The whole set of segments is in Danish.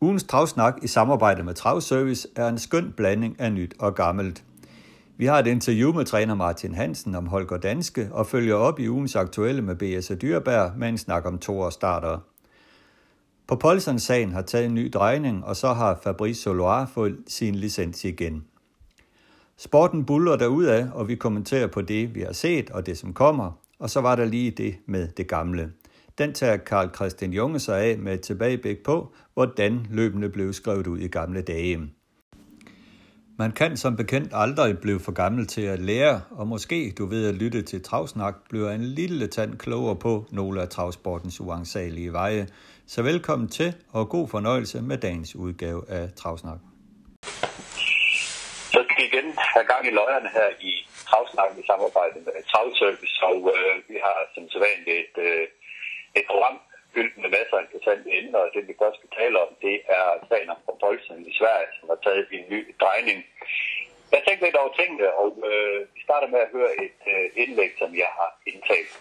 Ugens travsnak i samarbejde med Travservice er en skøn blanding af nyt og gammelt. Vi har et interview med træner Martin Hansen om Holger Danske og følger op i ugens aktuelle med B.S. Dyrbær med en snak om to starter. På Polsons-sagen har taget en ny drejning, og så har Fabrice Soloir fået sin licens igen. Sporten buller derudad, og vi kommenterer på det, vi har set og det, som kommer, og så var der lige det med det gamle. Den tager Karl Christian Junge sig af med et tilbageblik på, hvordan løbende blev skrevet ud i gamle dage. Man kan som bekendt aldrig blive for gammel til at lære, og måske du ved at lytte til travsnak bliver en lille tand klogere på nogle af travsportens uansagelige veje. Så velkommen til og god fornøjelse med dagens udgave af Travsnak. Så skal vi igen have gang i løjerne her i Travsnak i samarbejde med Travservice, og øh, vi har som sædvanligt et, øh, et program fyldt med masser af interessante emner, og det vi først skal tale om, det er sagen om Bolsen i Sverige, som har taget en ny drejning. Jeg tænkte lidt over tingene, og øh, vi starter med at høre et øh, indlæg, som jeg har indtalt.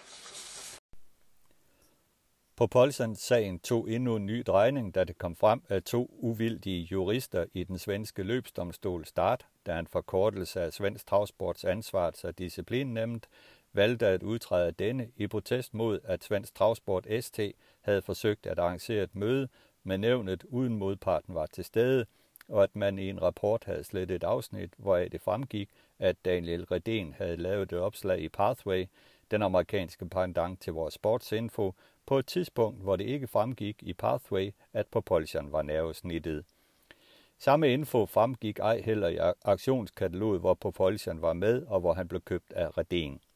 På Polsand-sagen tog endnu en ny drejning, da det kom frem, at to uvildige jurister i den svenske løbsdomstol Start, der er en forkortelse af svensk travsports ansvars- og disciplinnemt, valgte at udtræde af denne i protest mod, at Svensk Travsport ST havde forsøgt at arrangere et møde med nævnet uden modparten var til stede, og at man i en rapport havde slettet et afsnit, hvoraf det fremgik, at Daniel Redén havde lavet et opslag i Pathway, den amerikanske pendant til vores sportsinfo, på et tidspunkt, hvor det ikke fremgik i Pathway, at propulsion var nervesnittet. Samme info fremgik ej heller i aktionskataloget, hvor Propulsion var med, og hvor han blev købt af Redén.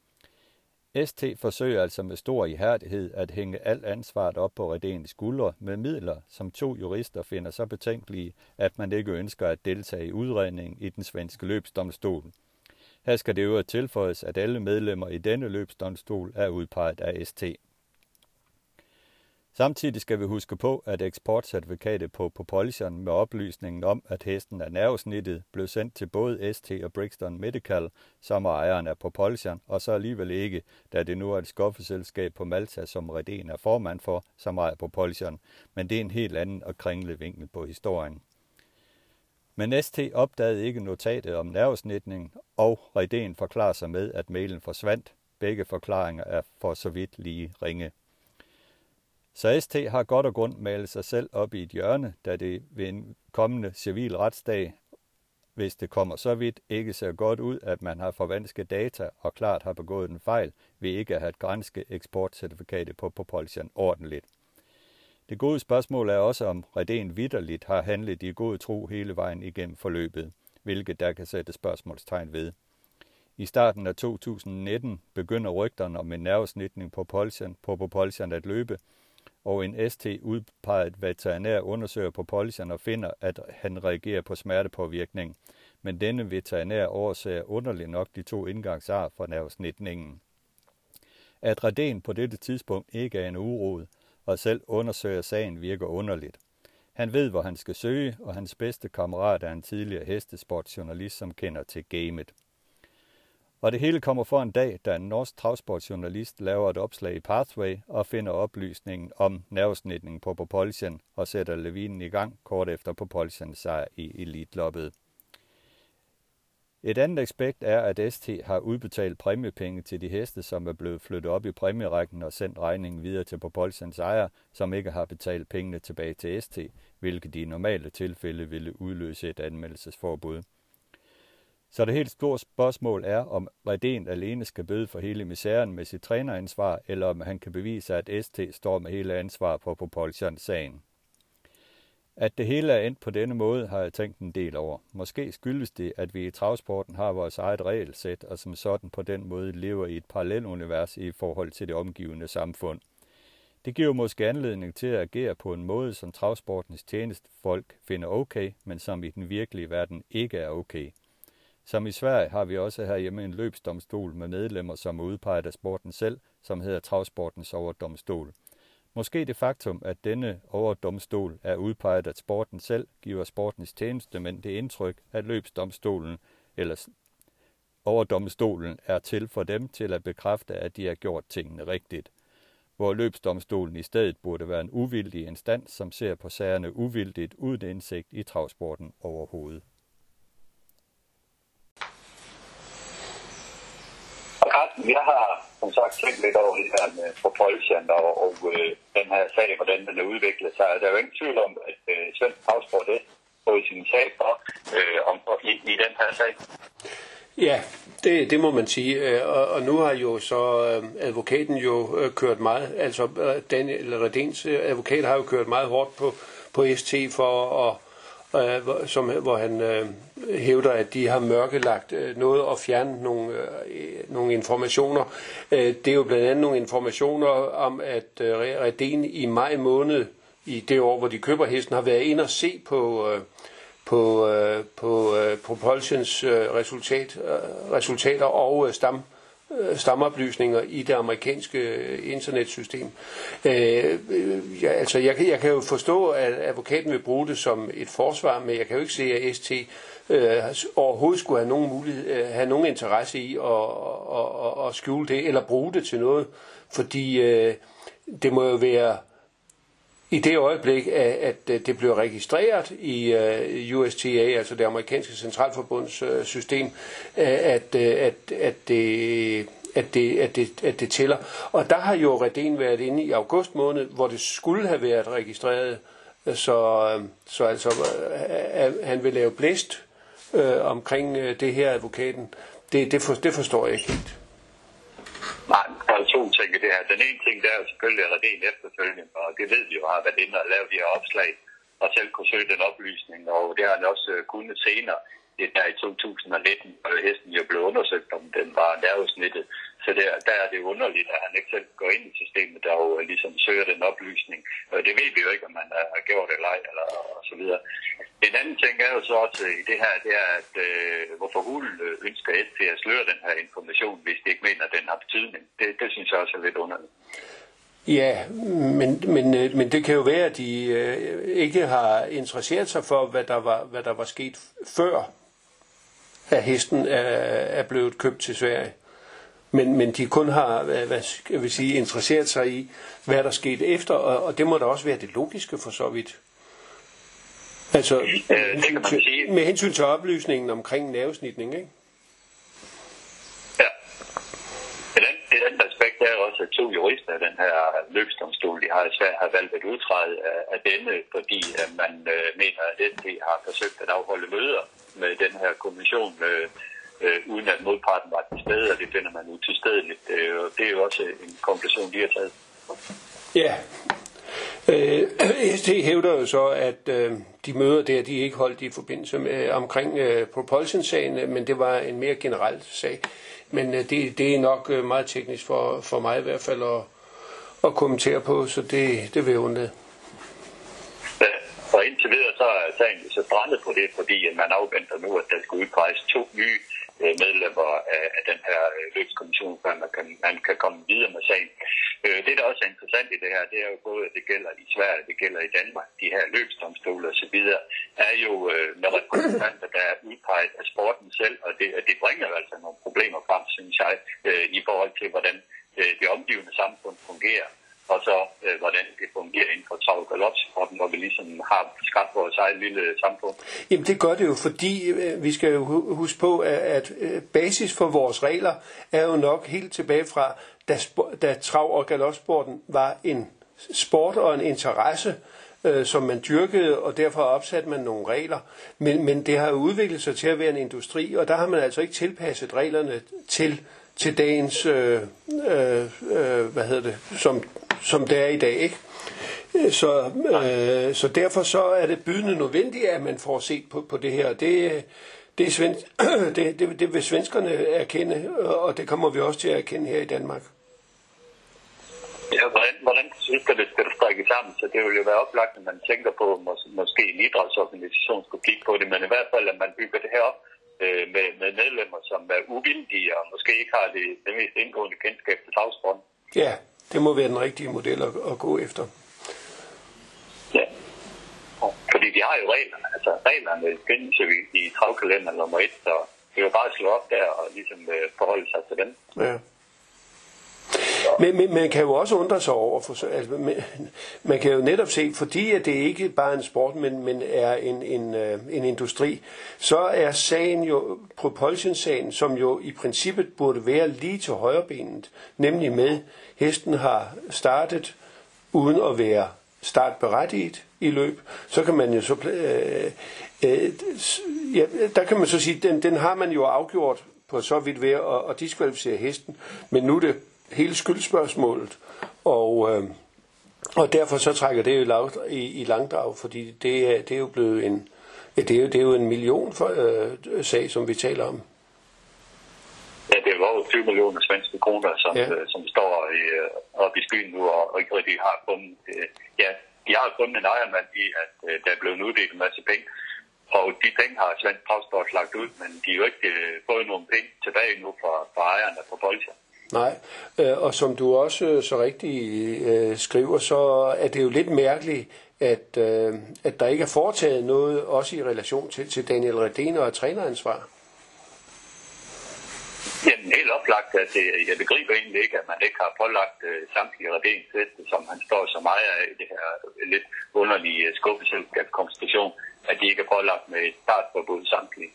ST forsøger altså med stor ihærdighed at hænge alt ansvaret op på Redens skuldre med midler, som to jurister finder så betænkelige, at man ikke ønsker at deltage i udredningen i den svenske løbsdomstol. Her skal det øvrigt tilføjes, at alle medlemmer i denne løbsdomstol er udpeget af ST. Samtidig skal vi huske på, at eksportcertifikatet på Propulsion med oplysningen om, at hesten er nervesnittet, blev sendt til både ST og Brixton Medical, som er ejeren af Propulsion, og så alligevel ikke, da det nu er et skuffeselskab på Malta, som Redén er formand for, som ejer Propulsion, men det er en helt anden og kringle vinkel på historien. Men ST opdagede ikke notatet om nervesnitningen, og Redén forklarer sig med, at mailen forsvandt. Begge forklaringer er for så vidt lige ringe. Så ST har godt og grund malet sig selv op i et hjørne, da det ved en kommende civil retsdag, hvis det kommer så vidt, ikke ser godt ud, at man har forvansket data og klart har begået en fejl ved ikke at have et grænske eksportcertifikatet på Propulsion ordentligt. Det gode spørgsmål er også, om Reden vidderligt har handlet i god tro hele vejen igennem forløbet, hvilket der kan sætte spørgsmålstegn ved. I starten af 2019 begynder rygterne om en nervesnitning på Polsian, på Propulsion at løbe, og en ST-udpeget veterinær undersøger på policyen og finder, at han reagerer på smertepåvirkning, men denne veterinær overser underligt nok de to indgangsar for nervesnitningen. At Raden på dette tidspunkt ikke er en urod, og selv undersøger sagen virker underligt. Han ved, hvor han skal søge, og hans bedste kammerat er en tidligere hestesportsjournalist, som kender til gamet. Og det hele kommer for en dag, da en norsk travsportsjournalist laver et opslag i Pathway og finder oplysningen om nervesnitning på Propulsion og sætter lavinen i gang kort efter Propulsions sejr i elitloppet. Et andet aspekt er, at ST har udbetalt præmiepenge til de heste, som er blevet flyttet op i præmierækken og sendt regningen videre til Propulsions ejer, som ikke har betalt pengene tilbage til ST, hvilket i normale tilfælde ville udløse et anmeldelsesforbud. Så det helt store spørgsmål er, om Redén alene skal bøde for hele misæren med sit træneransvar, eller om han kan bevise, at ST står med hele ansvar på Propulsion-sagen. At det hele er endt på denne måde, har jeg tænkt en del over. Måske skyldes det, at vi i travsporten har vores eget regelsæt, og som sådan på den måde lever i et parallelunivers i forhold til det omgivende samfund. Det giver måske anledning til at agere på en måde, som travsportens tjenestefolk finder okay, men som i den virkelige verden ikke er okay. Som i Sverige har vi også herhjemme en løbsdomstol med medlemmer, som er udpeget af sporten selv, som hedder Travsportens overdomstol. Måske det faktum, at denne overdomstol er udpeget af sporten selv, giver sportens tjenestemænd det indtryk, at løbsdomstolen eller overdomstolen er til for dem til at bekræfte, at de har gjort tingene rigtigt hvor løbsdomstolen i stedet burde være en uvildig instans, som ser på sagerne uvildigt uden indsigt i travsporten overhovedet. Og Carsten, jeg har som sagt tænkt lidt over det her med propulsion og, og øh, den her sag, hvordan den er udviklet sig. Der er jo ingen tvivl om, at øh, Svend Havsborg det på sin sag for, øh, om, i, i den her sag. Ja, det, det må man sige. Øh, og, og nu har jo så øh, advokaten jo øh, kørt meget, altså øh, Daniel Redens øh, advokat har jo kørt meget hårdt på, på ST for at øh, som, hvor han øh, hævder, at de har mørkelagt øh, noget og fjernet nogle, øh, nogle informationer. Øh, det er jo blandt andet nogle informationer om, at øh, Reden i maj måned, i det år, hvor de køber hesten, har været ind og se på, øh, på, øh, på øh, Propulsions øh, resultat, øh, resultater og øh, stam, øh, Øh, stamoplysninger i det amerikanske øh, internetsystem. Øh, øh, ja, altså jeg, jeg kan jo forstå, at advokaten vil bruge det som et forsvar, men jeg kan jo ikke se, at ST øh, overhovedet skulle have nogen, mulighed, øh, have nogen interesse i at, at, at, at skjule det, eller bruge det til noget, fordi øh, det må jo være i det øjeblik, at øh, det blev registreret i øh, USTA, altså det amerikanske centralforbundssystem, øh, system, øh, at, at, at, det, at, det, at, det, at det tæller. Og der har jo Reden været inde i august måned, hvor det skulle have været registreret, så, så altså, han vil lave blæst øh, omkring det her advokaten. Det, det, for, det forstår jeg ikke helt. Nej, altså er det her. Den ene ting, der er selvfølgelig, at det efterfølgende, og det ved vi jo har været inde og lavet de her opslag, og selv kunne søge den oplysning, og det har han også øh, kunnet senere det der i 2019, og hesten jo blev undersøgt, om den var nervesnittet. Så der, der er det underligt, at han ikke selv går ind i systemet, der og ligesom søger den oplysning. Og det ved vi jo ikke, om man har gjort det eller ej, eller og så videre. En anden ting er jo så også i det her, det er, at øh, hvorfor Hul øh, ønsker et til at sløre den her information, hvis de ikke mener, at den har betydning. Det, det synes jeg også er lidt underligt. Ja, men, men, øh, men det kan jo være, at de øh, ikke har interesseret sig for, hvad der var, hvad der var sket før at hesten er, er blevet købt til Sverige. Men, men de kun har hvad skal vi sige, interesseret sig i, hvad der skete efter, og, og det må da også være det logiske for så vidt. Altså, øh, med, hensyn til, med hensyn til oplysningen omkring nervesnitning, ikke? Ja. Et andet, et andet aspekt er også, at to jurister af den her løbsdomstol, de har i Sverige har valgt at udtræde af, af denne, fordi at man øh, mener, at ST har forsøgt at afholde møder med den her kommission, øh, øh, uden at modparten var til stede, og det finder man utilstedeligt. Øh, og det er jo også en konklusion, de har taget. Ja. Øh, ST hævder jo så, at øh, de møder der, de ikke holdt i forbindelse med omkring øh, propulsion-sagen, men det var en mere generel sag. Men øh, det, det er nok øh, meget teknisk for, for mig i hvert fald at, at kommentere på, så det, det vil jeg undlade. Og indtil videre så er sagen så strandet på det, fordi man afventer nu, at der skal udpeges to nye Øh, medlemmer af, af den her øh, løbskommission, før man kan, man kan komme videre med sagen. Øh, det, der også er interessant i det her, det er jo både, at det gælder i Sverige, det gælder i Danmark, de her løbsdomstole osv., er jo øh, med repræsentanter, der er udpeget af sporten selv, og det, det bringer altså nogle problemer frem, synes jeg, i forhold til, hvordan det omgivende samfund fungerer og så øh, hvordan det fungerer inden for trav galopsporten, hvor vi ligesom har skabt vores eget lille samfund. Jamen det gør det jo, fordi øh, vi skal jo huske på, at, at øh, basis for vores regler er jo nok helt tilbage fra, da, da trav- og galopsporten var en sport og en interesse, øh, som man dyrkede, og derfor opsatte man nogle regler. Men, men det har jo udviklet sig til at være en industri, og der har man altså ikke tilpasset reglerne til til dagens, øh, øh, øh, hvad hedder det, som som det er i dag. Ikke? Så, øh, så derfor så er det bydende nødvendigt, at man får set på, på det her. Det, det, er sven, det, det, det vil svenskerne erkende, og det kommer vi også til at erkende her i Danmark. Ja, hvordan, hvordan synes du, det skal strække sammen? Så det vil jo være oplagt, at man tænker på, mås- måske en idrætsorganisation skulle kigge på det, men i hvert fald, at man bygger det her op øh, med, med medlemmer, som er uvildige og måske ikke har det, det mest indgående kendskab til travsporten. Ja, det må være den rigtige model at, at gå efter. Ja. Fordi de har jo reglerne. Altså reglerne findes jo i, i travkalender nummer et, så det er jo bare at slå op der og ligesom øh, forholde sig til dem. Ja. Men, men man kan jo også undre sig over, for, altså, man, man kan jo netop se, fordi at det ikke bare er en sport, men, men er en, en, øh, en industri, så er sagen jo, propulsion-sagen, som jo i princippet burde være lige til højrebenet, nemlig med, hesten har startet uden at være startberettiget i løb, så kan man jo så, øh, øh, ja, der kan man så sige, den, den har man jo afgjort på så vidt ved at, at diskvalificere hesten, men nu er det hele skyldspørgsmålet, og, øh, og derfor så trækker det jo i, i, i langdrag, fordi det er, det er jo blevet en, ja, det er jo, det er jo en million for, øh, sag, som vi taler om. Det er jo over 20 millioner svenske kroner, som, Ja. øh, som står i, øh, oppe i skyen nu, og, og ikke rigtig har fundet. Øh, ja, de har fundet en ejermand i, at øh, der er blevet uddelt en masse penge. Og de penge har Svensk Travsport lagt ud, men de har jo ikke øh, fået nogen penge tilbage nu fra, fra ejerne på Bolsjer. Nej, øh, og som du også øh, så rigtig øh, skriver, så er det jo lidt mærkeligt, at, øh, at der ikke er foretaget noget, også i relation til, til Daniel Redén og træneransvar. Jamen, helt oplagt, at det, jeg begriber egentlig ikke, at man ikke har pålagt øh, samtlige rederingsfeste, som han står som ejer af i det her lidt underlige øh, skuffelselskabskonstruktion, at de ikke er pålagt med et startforbud samtlige.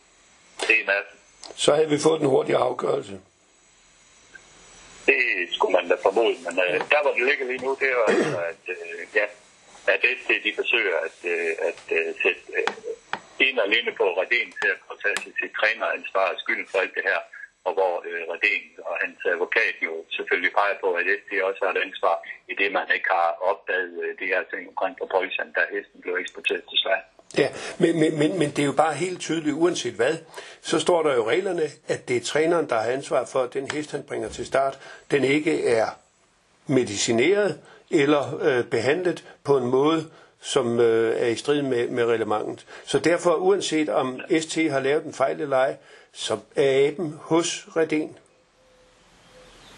Det er mærkeligt. Så havde vi fået en hurtig afgørelse. Det skulle man da formode, men øh, der hvor det ligger lige nu, det er altså, at, øh, ja, at ST, de forsøger at, øh, at øh, sætte øh, en alene på Redén til at påtage sig sit træneransvar og skylden for alt det her, og hvor øh, regeringen og hans advokat jo selvfølgelig peger på, at det også har et ansvar i det, man ikke har opdaget øh, det her ting omkring på Poulsen, da hesten blev eksporteret til Sverige. Ja, men, men, men, men det er jo bare helt tydeligt, uanset hvad, så står der jo reglerne, at det er træneren, der har ansvar for, at den hest, han bringer til start, den ikke er medicineret eller øh, behandlet på en måde, som øh, er i strid med, med reglementet. Så derfor, uanset om ST har lavet en fejl eller ej, så er aben hos Redén.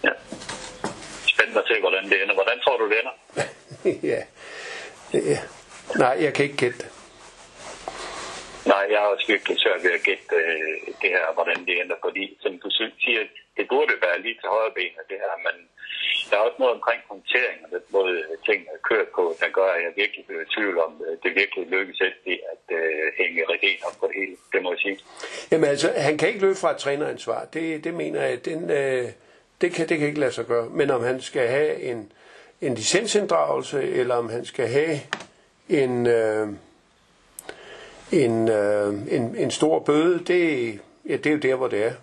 Ja. Spændende at se, hvordan det ender. Hvordan tror du, det ender? ja. ja. Nej, jeg kan ikke gætte det. Nej, jeg har også virkelig svært ved at gætte øh, det her, hvordan det ender, fordi som du siger, det burde være lige til højre ben af det her, men der er også noget omkring håndtering og den måde øh, tingene kører på, der gør, at jeg virkelig bliver i tvivl om, øh, det virkelig lykkes SD at øh, hænge Redén op på det hele, det må jeg sige. Jamen altså, han kan ikke løbe fra et træneransvar. Det, det mener jeg, den, øh, det, kan, det kan ikke lade sig gøre. Men om han skal have en, en licensinddragelse, eller om han skal have en, øh, en, øh, en, en stor bøde, det, ja, det er jo der, hvor det er.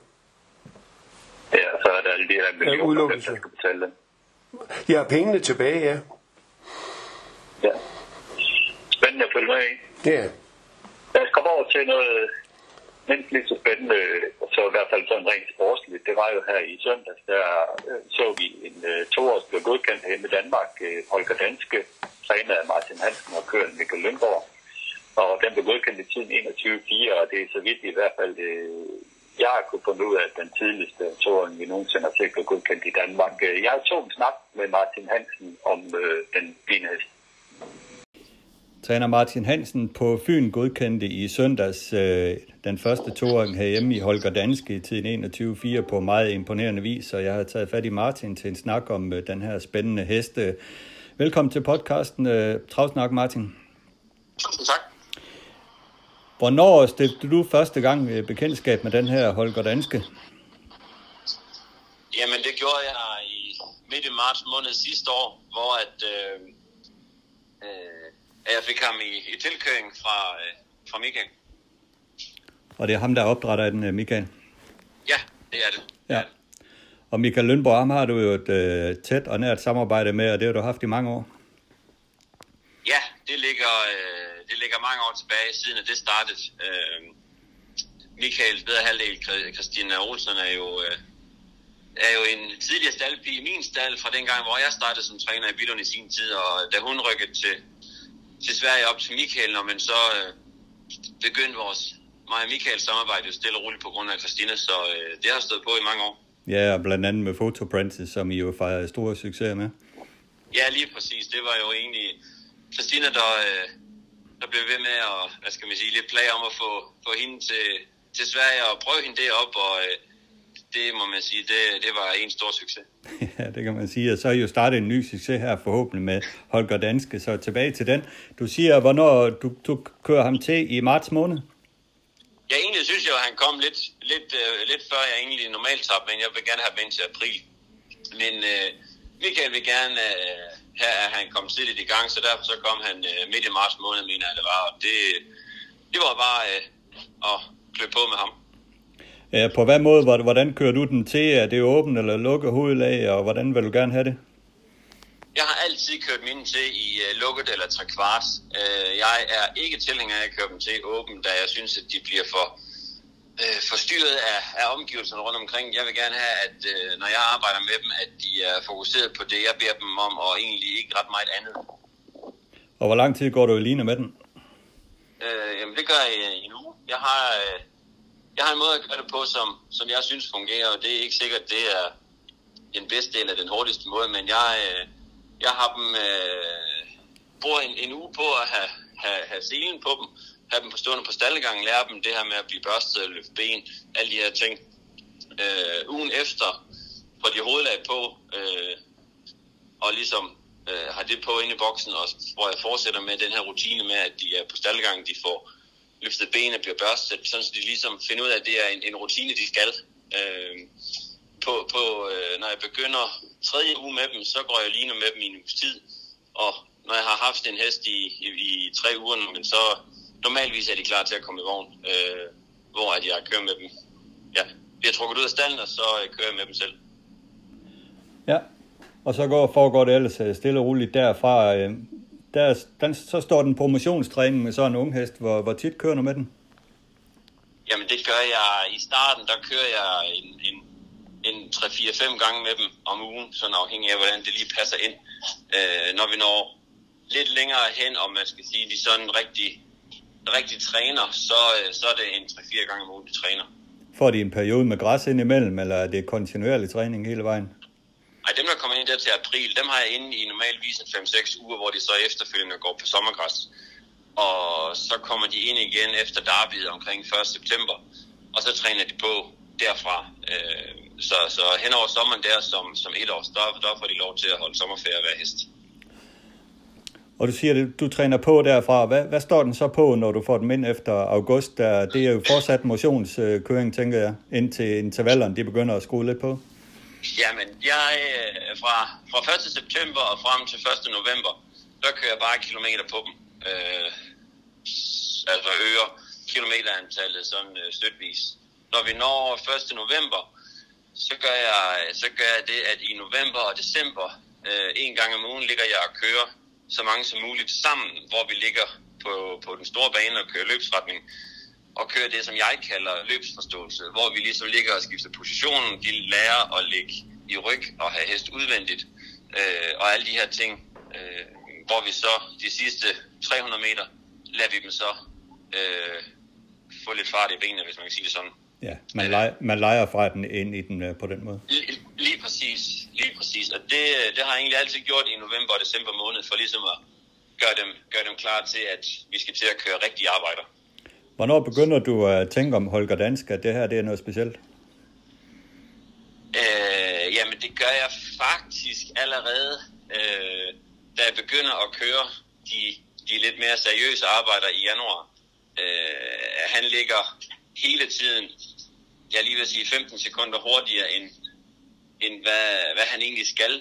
Ja, så er der alle de her millioner, der udelukkelse. skal betale dem. Jeg har pengene tilbage, ja. Ja. Spændende at følge med i. Ja, Lad os komme over til noget mindst lige så spændende, så i hvert fald sådan rent sportsligt. Det var jo her i søndags, der øh, så vi en øh, toårs blev godkendt hjemme i Danmark. Øh, Holger Danske, træner af Martin Hansen og kører Mikkel Lønborg. Og den blev godkendt i tiden 21.4, og det er så vidt i hvert fald, øh, jeg har kunne finde ud af, at den tidligste toåring, vi nogensinde har set blev godkendt i Danmark. Øh, Jeg tog en snak med Martin Hansen om øh, den fine hest. Træner Martin Hansen på Fyn godkendte i søndags øh, den første toåring herhjemme i Holger Danske i tiden 21.4 på meget imponerende vis, og jeg har taget fat i Martin til en snak om øh, den her spændende heste. Velkommen til podcasten øh, Travsnak, Martin. Tusind tak. Hvornår stiftede du første gang øh, bekendtskab med den her Holger Danske? Jamen, det gjorde jeg i midt i marts måned sidste år, hvor at, øh, øh, jeg fik ham i, i tilkøring fra, øh, fra Michael. Og det er ham, der opdrætter den, øh, Michael. Ja, det er det. Ja. Og Michael Lønborg, ham har du jo et øh, tæt og nært samarbejde med, og det har du haft i mange år. Det ligger, øh, det ligger mange år tilbage, siden at det startede. Øh, Michaels bedre halvdel, Christina Olsen, er jo, øh, er jo en tidligere staldpige i min stald fra den gang, hvor jeg startede som træner i Billund i sin tid, og da hun rykkede til, til Sverige op til Michael, når man så øh, begyndte vores mig og Michael samarbejde jo stille og roligt på grund af Christina, så øh, det har stået på i mange år. Ja, og blandt andet med Photo Princess, som I jo fejrede store succeser med. Ja, lige præcis. Det var jo egentlig Christina, der, øh, der blev ved med at, hvad skal man sige, lidt plage om at få, få hende til, til Sverige og prøve hende derop, og øh, det må man sige, det, det var en stor succes. Ja, det kan man sige. Og så er I jo startet en ny succes her forhåbentlig med Holger Danske. Så tilbage til den. Du siger, hvornår du, du kører ham til i marts måned? Ja, egentlig synes jeg, at han kom lidt, lidt, øh, lidt før jeg egentlig normalt tabte, men jeg vil gerne have ham ind til april. Men øh, Michael vil gerne øh, have, at han kom tidligt i gang, så derfor så kom han øh, midt i marts måned, mener jeg det var. Og det, det var bare øh, at klø på med ham. Ja, på hvad måde, hvor- hvordan kører du den til? Er det åbent eller lukket hovedlag, og hvordan vil du gerne have det? Jeg har altid kørt mine til i uh, lukket eller trekvart. Uh, jeg er ikke tilhænger af at køre dem til åben, da jeg synes, at de bliver for uh, forstyrret af, af omgivelserne rundt omkring. Jeg vil gerne have, at uh, når jeg arbejder med dem, at de er fokuseret på det, jeg beder dem om, og egentlig ikke ret meget andet. Og hvor lang tid går du i line med den? Uh, jamen, det gør jeg i en uge. Jeg har, uh, jeg har en måde at gøre det på, som, som jeg synes fungerer, og det er ikke sikkert, det er den bedste eller den hurtigste måde, men jeg, uh, jeg har dem, uh, bruger en, en uge på at have, have, have selen på dem, have dem på stående på stallegangen, lære dem det her med at blive børstet og løfte ben, alle de her ting. Øh, ugen efter får de hovedlag på, øh, og ligesom øh, har det på inde i boksen, og hvor jeg fortsætter med den her rutine med, at de er på stallegangen, de får løftet benene, bliver børstet, sådan så de ligesom finder ud af, at det er en, en rutine, de skal. Øh, på, på øh, når jeg begynder tredje uge med dem, så går jeg lige med dem i en uges tid. Og når jeg har haft en hest i, i, i tre uger, men så normalvis er de klar til at komme i vogn, øh, hvor at jeg kører med dem. Ja, bliver trukket ud af stallen, og så øh, kører jeg med dem selv. Ja, og så går, foregår det ellers øh, stille og roligt derfra. øh, Der, den, så står den promotionstræning med sådan en ung hest. Hvor, hvor tit kører du med den? Jamen det gør jeg i starten, der kører jeg en, en, en 3-4-5 gange med dem om ugen, sådan afhængig af, hvordan det lige passer ind. Øh, når vi når lidt længere hen, og man skal sige, de sådan rigtig, rigtig træner, så, øh, så er det en 3-4 gange om ugen, de træner. Får de en periode med græs ind imellem, eller er det kontinuerlig træning hele vejen? Ej, dem der kommer ind der til april, dem har jeg inde i normalvis en 5-6 uger, hvor de så efterfølgende går på sommergræs. Og så kommer de ind igen efter derbyet omkring 1. september, og så træner de på derfra. Øh, så, så hen over sommeren der, som, som et år, der, der får de lov til at holde sommerferie hver hest. Og du siger, at du træner på derfra. Hvad, hvad står den så på, når du får dem ind efter august? Der, det er jo fortsat motionskøring, tænker jeg, indtil intervallerne de begynder at skrue lidt på. Jamen, jeg øh, fra, fra 1. september og frem til 1. november, der kører jeg bare kilometer på dem. Øh, altså øger kilometerantallet sådan øh, støtvis. Når vi når 1. november, så gør jeg, så gør jeg det, at i november og december, øh, en gang om ugen, ligger jeg og kører så mange som muligt sammen, hvor vi ligger på, på den store bane og kører løbsretning og kører det, som jeg kalder løbsforståelse, hvor vi ligesom ligger og skifter positionen, de lærer at ligge i ryg og have hest udvendigt, øh, og alle de her ting, øh, hvor vi så de sidste 300 meter, lader vi dem så øh, få lidt fart i benene, hvis man kan sige det sådan. Ja, man, leger, man leger fra den ind i den øh, på den måde. Lige, lige præcis, lige præcis. Og det, det har jeg egentlig altid gjort i november og december måned, for ligesom at gøre dem, gøre dem klar til, at vi skal til at køre rigtige arbejder. Hvornår begynder du at tænke om Holger Dansk, at det her det er noget specielt? Øh, jamen, det gør jeg faktisk allerede, øh, da jeg begynder at køre de, de lidt mere seriøse arbejder i januar. Øh, han ligger hele tiden, jeg lige vil sige 15 sekunder hurtigere, end, end hvad, hvad han egentlig skal,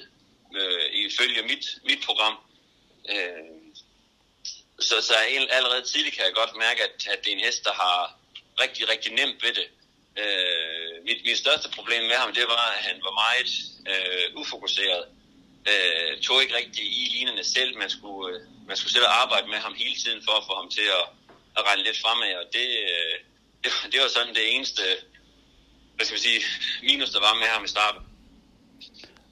øh, ifølge mit, mit program. Øh, så, så allerede tidligt kan jeg godt mærke, at, at det er en hest, der har rigtig, rigtig nemt ved det. Øh, mit, mit største problem med ham, det var, at han var meget øh, ufokuseret. Øh, tog ikke rigtig i linerne selv. Man skulle, øh, man skulle selv arbejde med ham hele tiden for at få ham til at, at regne lidt fremad. Og det, øh, det, det var sådan det eneste hvad skal vi sige, minus, der var med ham i starten.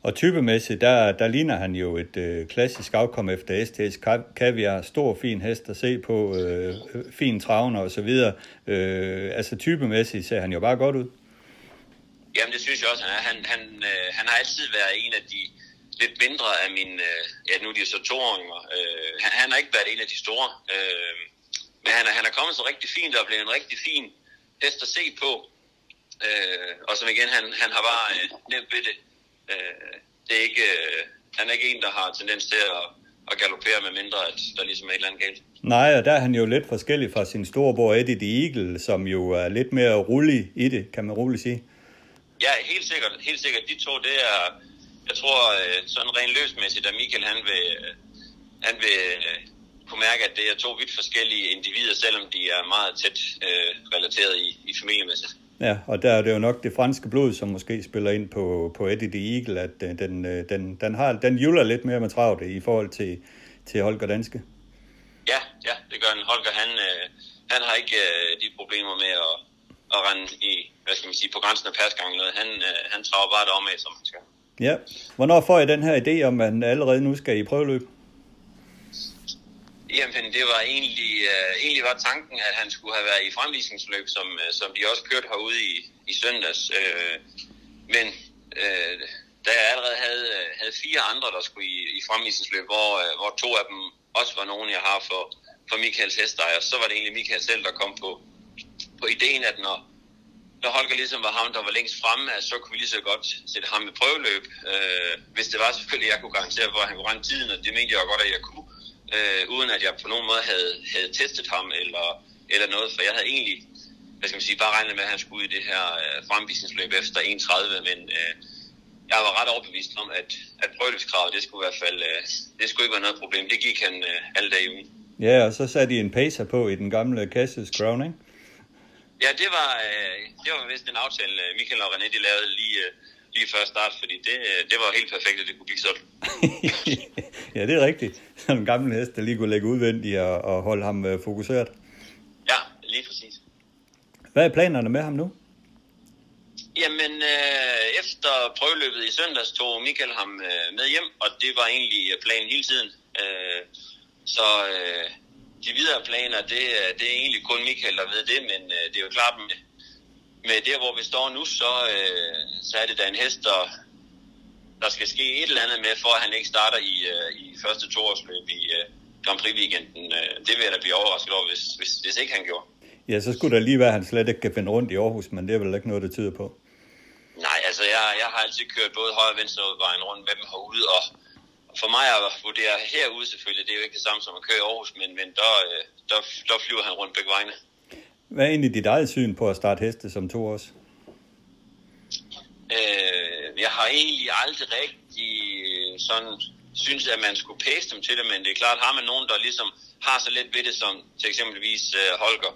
Og typemæssigt, der, der ligner han jo et øh, klassisk afkom efter STS Kaviar. Stor, fin hest at se på, øh, øh, fin travner og så videre. Øh, altså typemæssigt ser han jo bare godt ud. Jamen det synes jeg også, han er. Han, han, øh, han har altid været en af de lidt mindre af mine, øh, ja nu er de så toåringer. Øh, han, han har ikke været en af de store. Øh, men han han er kommet så rigtig fint og blevet en rigtig fin hest at se på. Øh, og som igen, han, han har bare øh, nemt ved det. Øh, det er ikke, øh, han er ikke en, der har tendens til at, at galopere med mindre, at der ligesom er et eller andet galt. Nej, og der er han jo lidt forskellig fra sin storebror Eddie the Eagle, som jo er lidt mere rullig i det, kan man roligt sige. Ja, helt sikkert. Helt sikkert. De to, det er, jeg tror, øh, sådan rent løsmæssigt, at Michael, han vil, øh, han vil kunne mærke, at det er to vidt forskellige individer, selvom de er meget tæt øh, relateret i, i familiemæssigt. Ja, og der er det jo nok det franske blod, som måske spiller ind på, på Eddie the Eagle, at den, den, den, har, den juler lidt mere med travlt i forhold til, til Holger Danske. Ja, ja, det gør den. Holger, han, øh, han har ikke øh, de problemer med at, at rende i, hvad skal man sige, på grænsen af pasgang. Noget. Han, øh, han traver bare det af, som han skal. Ja. Hvornår får I den her idé om, at man allerede nu skal i prøveløb? Jamen, det var egentlig, uh, egentlig var tanken, at han skulle have været i fremvisningsløb, som, uh, som de også kørte herude i, i søndags. Uh, men uh, da jeg allerede havde, uh, havde fire andre, der skulle i, i fremvisningsløb, hvor, uh, hvor to af dem også var nogen, jeg har for, for Michaels hestejer, så var det egentlig Michael selv, der kom på, på ideen, at når, når Holger ligesom var ham, der var længst fremme, så kunne vi lige så godt sætte ham i prøveløb. Uh, hvis det var selvfølgelig, at jeg kunne garantere for, at han kunne rende tiden, og det mente jeg godt, at jeg kunne øh, uden at jeg på nogen måde havde, havde testet ham eller, eller noget, for jeg havde egentlig hvad skal man sige, bare regnet med, at han skulle ud i det her øh, fremvisningsløb efter 1.30, men øh, jeg var ret overbevist om, at, at prøveløbskravet, det skulle i hvert fald, øh, det skulle ikke være noget problem. Det gik han øh, alle dage ugen. Ja, og så satte I en pacer på i den gamle Cassis Crown, ikke? Ja, det var, øh, det var vist en aftale, Michael og René de lavede lige, øh, lige før start, fordi det, øh, det var helt perfekt, at det kunne blive sådan. ja, det er rigtigt. Sådan en gammel hest, der lige kunne lægge udvendigt og, og holde ham øh, fokuseret. Ja, lige præcis. Hvad er planerne med ham nu? Jamen, øh, efter prøveløbet i søndags tog Michael ham øh, med hjem, og det var egentlig planen hele tiden. Øh, så øh, de videre planer, det, det er egentlig kun Michael, der ved det, men øh, det er jo klart, med, med der, hvor vi står nu, så, øh, så er det da en hest, der, der skal ske et eller andet med, for at han ikke starter i, øh, i første toårsløb i øh, Grand Prix-weekenden. Øh, det vil jeg da blive overrasket over, hvis, hvis, hvis ikke han gjorde. Ja, så skulle der lige være, at han slet ikke kan finde rundt i Aarhus, men det er vel ikke noget, der tyder på. Nej, altså jeg, jeg har altid kørt både højre og venstre vejen rundt med dem herude, og for mig at vurdere herude selvfølgelig, det er jo ikke det samme som at køre i Aarhus, men, men der, øh, der, der flyver han rundt begge vegne. Hvad er egentlig dit eget syn på at starte heste som to års? Øh, jeg har egentlig aldrig rigtig øh, sådan synes, at man skulle pæse dem til det, men det er klart, har man nogen, der ligesom har så lidt ved det, som til eksempelvis øh, Holger,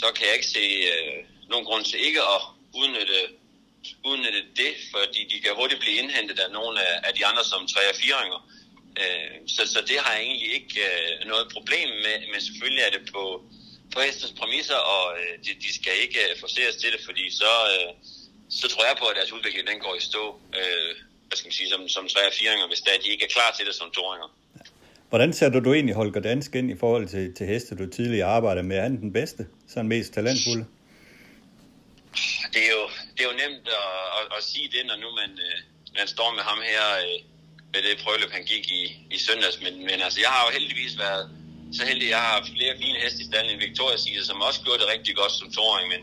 så kan jeg ikke se øh, nogen grund til ikke at udnytte, udnytte det, fordi de kan hurtigt blive indhentet af nogle af, af de andre som 3 og 4 uh, øh, så, så det har jeg egentlig ikke øh, noget problem med, men selvfølgelig er det på, på hestens præmisser, og uh, de, de skal ikke uh, forseres til det, fordi så, uh, så tror jeg på, at deres udvikling den går i stå. Uh, hvad skal man sige, som, som 3 og 4 hvis der, de ikke er klar til det som 2 Hvordan sætter du egentlig Holger Dansk ind i forhold til, til heste, du tidligere arbejdede med? Er han den bedste? Sådan mest talentfulde? Det er jo, det er jo nemt at, at, at sige det, når nu man, øh, man står med ham her øh, med det prøveløb, han gik i, i søndags. Men, men altså, jeg har jo heldigvis været så heldig, jeg har flere fine heste i stallen end Victoria Caesar, som også gjorde det rigtig godt som toåring, men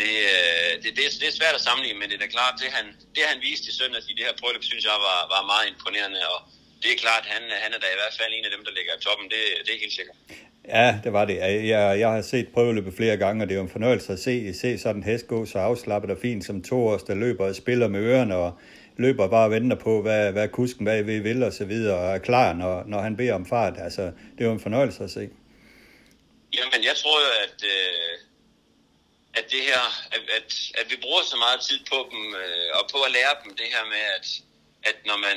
det, øh, det, det, det er svært at sammenligne, men det er da klart, det han, det han viste i søndags i det her prøveløb, synes jeg var, var meget imponerende, og det er klart, han, han er da i hvert fald en af dem, der ligger i toppen, det, det er helt sikkert. Ja, det var det. Jeg, jeg har set prøveløbet flere gange, og det er jo en fornøjelse at se, se sådan en hest gå så afslappet og fint som to års, der løber og spiller med ørerne, og løber bare og venter på, hvad, hvad kusken bagved vil og så videre, og er klar, når, når han beder om fart. Altså, det er jo en fornøjelse at se. Jamen, jeg tror jo, at, øh, at det her, at, at, at vi bruger så meget tid på dem, øh, og på at lære dem det her med, at, at når man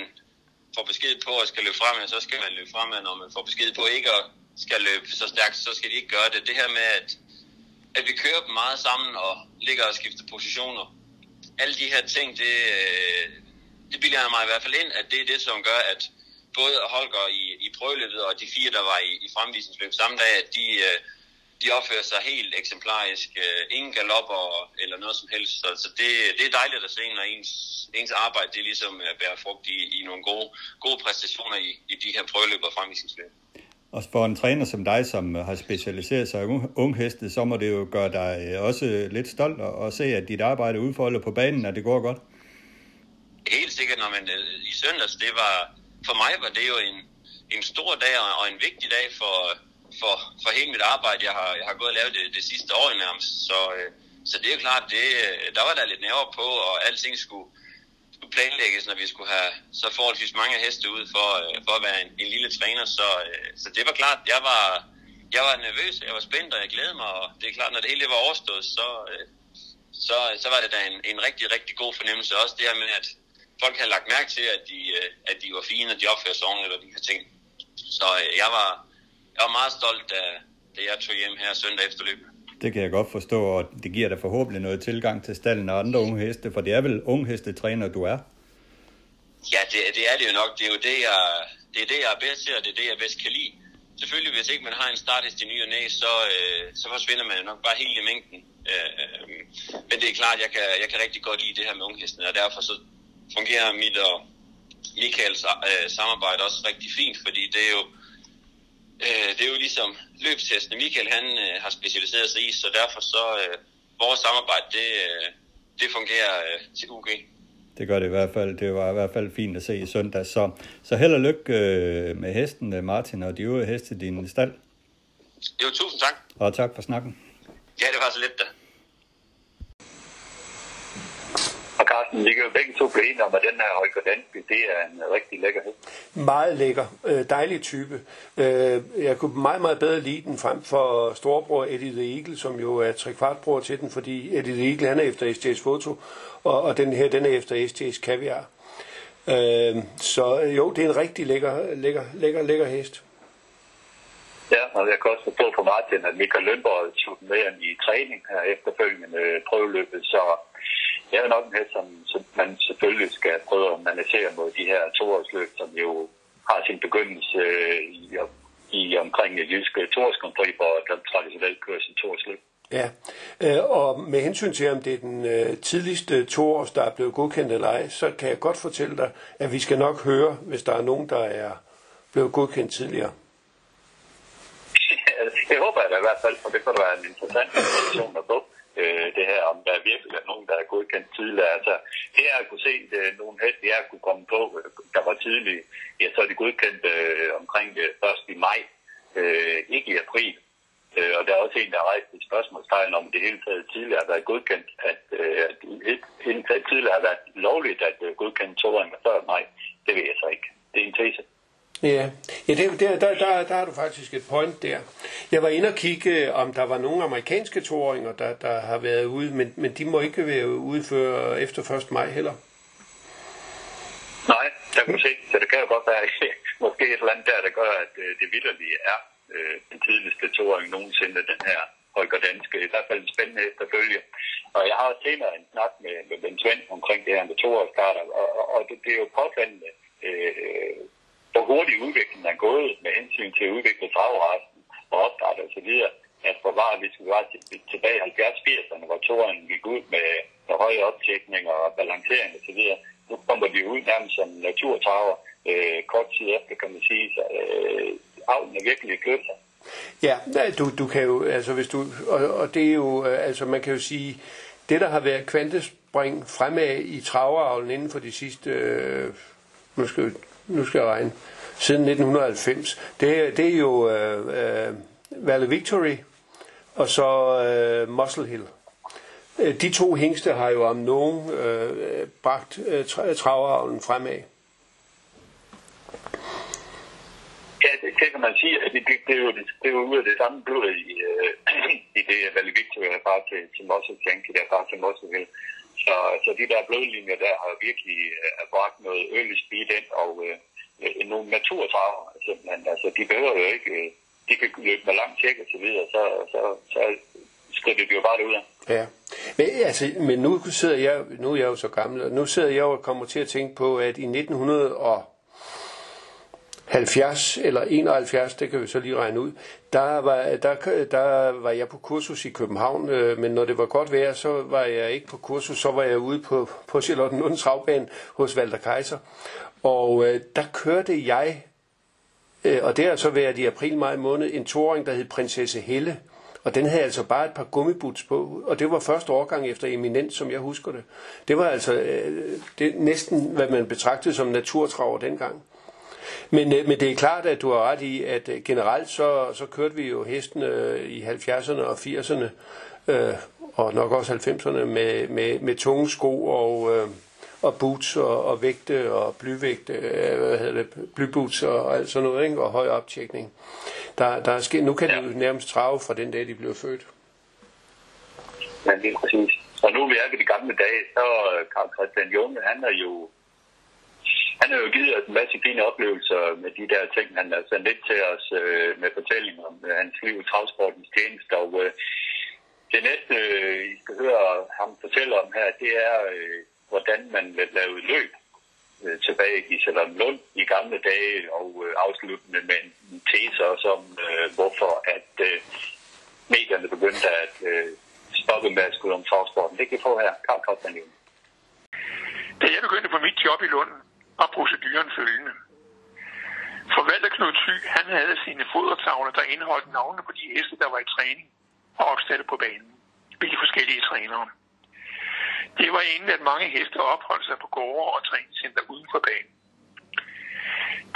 får besked på at skal løbe fremad, så skal man løbe fremad. Når man får besked på ikke at skal løbe så stærkt, så skal de ikke gøre det. Det her med, at, at vi kører dem meget sammen og ligger og skifter positioner. Alle de her ting, det, øh, det bilder han mig i hvert fald ind, at det er det, som gør, at både Holger i, i prøveløbet og de fire, der var i, i fremvisningsløb samme dag, at de, øh, de opfører sig helt eksemplarisk. Øh, ingen galopper eller noget som helst. Så, så det, det er dejligt at se, når ens, ens arbejde det ligesom bærer frugt i, i nogle gode, gode præstationer i, i de her prøveløb og fremvisningsløb. Og for en træner som dig, som har specialiseret sig i ung heste, så må det jo gøre dig øh, også lidt stolt at se, at dit arbejde udfolder på banen, at det går godt. Helt sikkert, når man øh, i søndags, det var, for mig var det jo en, en stor dag og en vigtig dag for, for, for hele mit arbejde. Jeg har, jeg har gået og lavet det, det sidste år nærmest, så, øh, så det er klart, det, øh, der var der lidt nerver på, og alting skulle, skulle planlægges, når vi skulle have så forholdsvis mange heste ud for, for at være en, en lille træner. Så, så det var klart, jeg var, jeg var nervøs, jeg var spændt, og jeg glædede mig, og det er klart, når det hele var overstået, så, så, så var det da en, en rigtig, rigtig god fornemmelse. Også det her med, at folk havde lagt mærke til, at de, at de var fine, og de opførte sig ordentligt, og de her ting. Så jeg var, jeg var meget stolt, da, da jeg tog hjem her søndag efter løbet. Det kan jeg godt forstå, og det giver dig forhåbentlig noget tilgang til stallen og andre unge heste, for det er vel unge hestetræner, du er? Ja, det, det er det jo nok. Det er jo det, jeg, det er det, jeg er bedst til, og det er det, jeg bedst kan lide. Selvfølgelig, hvis ikke man har en starthest i ny og næ, så, øh, så forsvinder man nok bare helt i mængden. Øh, men det er klart, jeg kan, jeg kan rigtig godt lide det her med unghestene, og derfor så fungerer mit og Michaels øh, samarbejde også rigtig fint, fordi det er jo, øh, det er jo ligesom løbstestene. Michael han øh, har specialiseret sig i, så derfor så øh, vores samarbejde, det, øh, det fungerer øh, til UG. Det gør det i hvert fald. Det var i hvert fald fint at se i søndag. Så, så held og lykke øh, med hesten, Martin, og de øvrige heste i din stald. Jo, tusind tak. Og tak for snakken. Ja, det var så lidt da. Og Carsten, vi kan jo begge to blive enige om, at den her Holger Dansby, det er en rigtig lækker hest. Meget lækker. Øh, dejlig type. Øh, jeg kunne meget, meget bedre lide den frem for storebror Eddie the Eagle, som jo er trekvartbror til den, fordi Eddie the Eagle, han er efter ST's foto, og, og den her, den er efter ST's kaviar. Øh, så jo, det er en rigtig lækker, lækker, lækker, lækker hest. Ja, og jeg kan også forstå på Martin, at Michael Lønborg tog med i træning her efterfølgende prøveløbet, så det er nok en hest, som, som man selvfølgelig skal prøve at managere mod de her toårsløb, som jo har sin begyndelse i, i omkring jyske toårskontri, hvor der traditionelt kører sin toårsløb. Ja, øh, og med hensyn til, om det er den øh, tidligste toårs, der er blevet godkendt eller ej, så kan jeg godt fortælle dig, at vi skal nok høre, hvis der er nogen, der er blevet godkendt tidligere. Det håber jeg da i hvert fald, for det kunne være en interessant information at få øh, det her, om der virkelig er nogen, der er godkendt tidligere. Altså, det jeg kunne se, det, nogle heste, jeg kunne komme på, øh, der var tidlige, ja, så er de godkendt øh, omkring øh, 1. i maj, øh, ikke i april. Øh, og der er også en, der har rejst et spørgsmålstegn om, det hele taget tidligere har været godkendt, at, øh, at det hele taget tidligere har været lovligt at øh, godkende toåringer før maj. Det ved jeg så ikke. Det er en tese. Ja, ja det, der, der, der, der har du faktisk et point der. Jeg var inde og kigge, øh, om der var nogle amerikanske toåringer, der, der har været ude, men, men de må ikke være ude før efter 1. maj heller. Nej, jeg kan se. Så det kan jo godt være, måske et eller andet der, der gør, at øh, det vidderlige er øh, den tidligste toåring nogensinde, den her Holger Danske. I hvert fald en spændende efterfølge. Og jeg har også senere en snak med, med Ben Svend omkring det her med toårsstarter, og, og, og det, det er jo påfaldende, øh, hvor hurtig udviklingen er gået med hensyn til at udvikle fagresten og opstart og så videre. At for bare, hvis vi var tilbage i 70-80'erne, hvor toren gik ud med, med høje optækning og balancering og så videre, nu kommer de ud nærmest som naturtraver øh, kort tid efter, kan man sige. Så øh, avlen er virkelig flyttet sig. Ja, du, du kan jo, altså hvis du, og, og det er jo, øh, altså man kan jo sige, det der har været kvantespring fremad i traveravlen inden for de sidste, øh, nu skal nu skal jeg regne, siden 1990, det, det er jo øh, øh, Valley Victory og så øh, Muscle Hill. Øh, de to hængste har jo om nogen øh, bragt øh, traveravlen fremad. Ja, det, det kan man sige. Det, det, det, er jo, det, det er jo ud af det samme blod i, øh, i det Valley Victory er bare til, til Muscle Hill, der er bare til Muscle Hill. Så, så de der blodlinjer der har virkelig uh, bragt noget early speed ind, og uh, nogle naturtraver simpelthen. Altså, de behøver jo ikke, uh, de kan løbe med langt tjek og så videre, så, så, så skrider de jo bare ud af. Ja. Men, altså, men nu sidder jeg, nu er jeg jo så gammel, og nu sidder jeg og kommer til at tænke på, at i 1900 og 70 eller 71, det kan vi så lige regne ud, der var, der, der var jeg på kursus i København, øh, men når det var godt vejr, så var jeg ikke på kursus, så var jeg ude på, på Charlottenlunds Travbane hos Walter Kaiser. Og øh, der kørte jeg, øh, og det har så været i april-maj måned, en toåring, der hed Prinsesse Helle. Og den havde altså bare et par gummibuts på, og det var første årgang efter eminent, som jeg husker det. Det var altså øh, det, næsten, hvad man betragtede som naturtraver dengang. Men, øh, men det er klart, at du har ret i, at øh, generelt så, så kørte vi jo hestene øh, i 70'erne og 80'erne, øh, og nok også 90'erne, med, med, med tunge sko og, øh, og boots og, og vægte og blyvægte, hvad hedder det, blyboots og, og alt sådan noget, ikke? og høj optjekning. Der, der er sket, nu kan ja. de jo nærmest trave fra den dag, de blev født. Ja, er præcis. Og nu vi er ved de gamle dage, så Carl Christian Junge, han er jo han har jo givet os en masse fine oplevelser med de der ting, han har sendt lidt til os øh, med fortællinger om øh, hans liv i travsportens tjeneste. Og øh, det næste, øh, I skal høre ham fortælle om her, det er, øh, hvordan man lavede løb øh, tilbage i Salon Lund i gamle dage, og øh, afsluttende med en, tese også om, øh, hvorfor at øh, medierne begyndte at øh, stoppe med at skulle om travsporten. Det kan I få her. Karl Kottmann Da jeg begyndte på mit job i Lund, var proceduren følgende. Forvalter Knud Thy, han havde sine fodertavler, der indeholdt navnene på de heste, der var i træning og opstillet på banen ved de forskellige trænere. Det var inden, at mange heste opholdt sig på gårde og træningscenter uden for banen.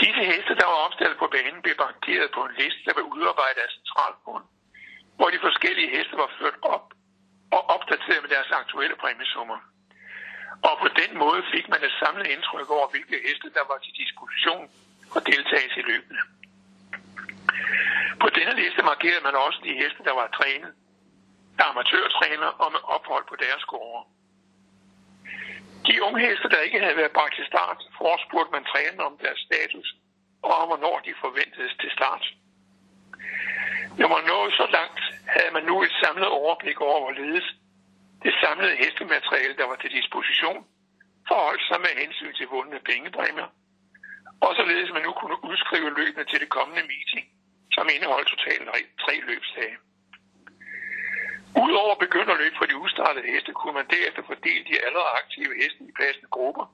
Disse heste, der var opstillet på banen, blev bankeret på en liste, der var udarbejdet af centralbund, hvor de forskellige heste var ført op og opdateret med deres aktuelle præmiesummer. Og på den måde fik man et samlet indtryk over, hvilke heste, der var til diskussion og deltagelse i løbene. På denne liste markerede man også de heste, der var trænet af amatørtræner og med ophold på deres gårde. De unge heste, der ikke havde været bragt til start, forespurgte man trænerne om deres status og om, hvornår de forventedes til start. Når man nåede så langt, havde man nu et samlet overblik over, hvorledes det samlede hestemateriale, der var til disposition, forholdt sig med hensyn til vundne pengepræmier, og således man nu kunne udskrive løbene til det kommende meeting, som indeholdt totalt tre løbsdage. Udover begynderløb for de ustartede heste, kunne man derefter fordele de allerede aktive heste i passende grupper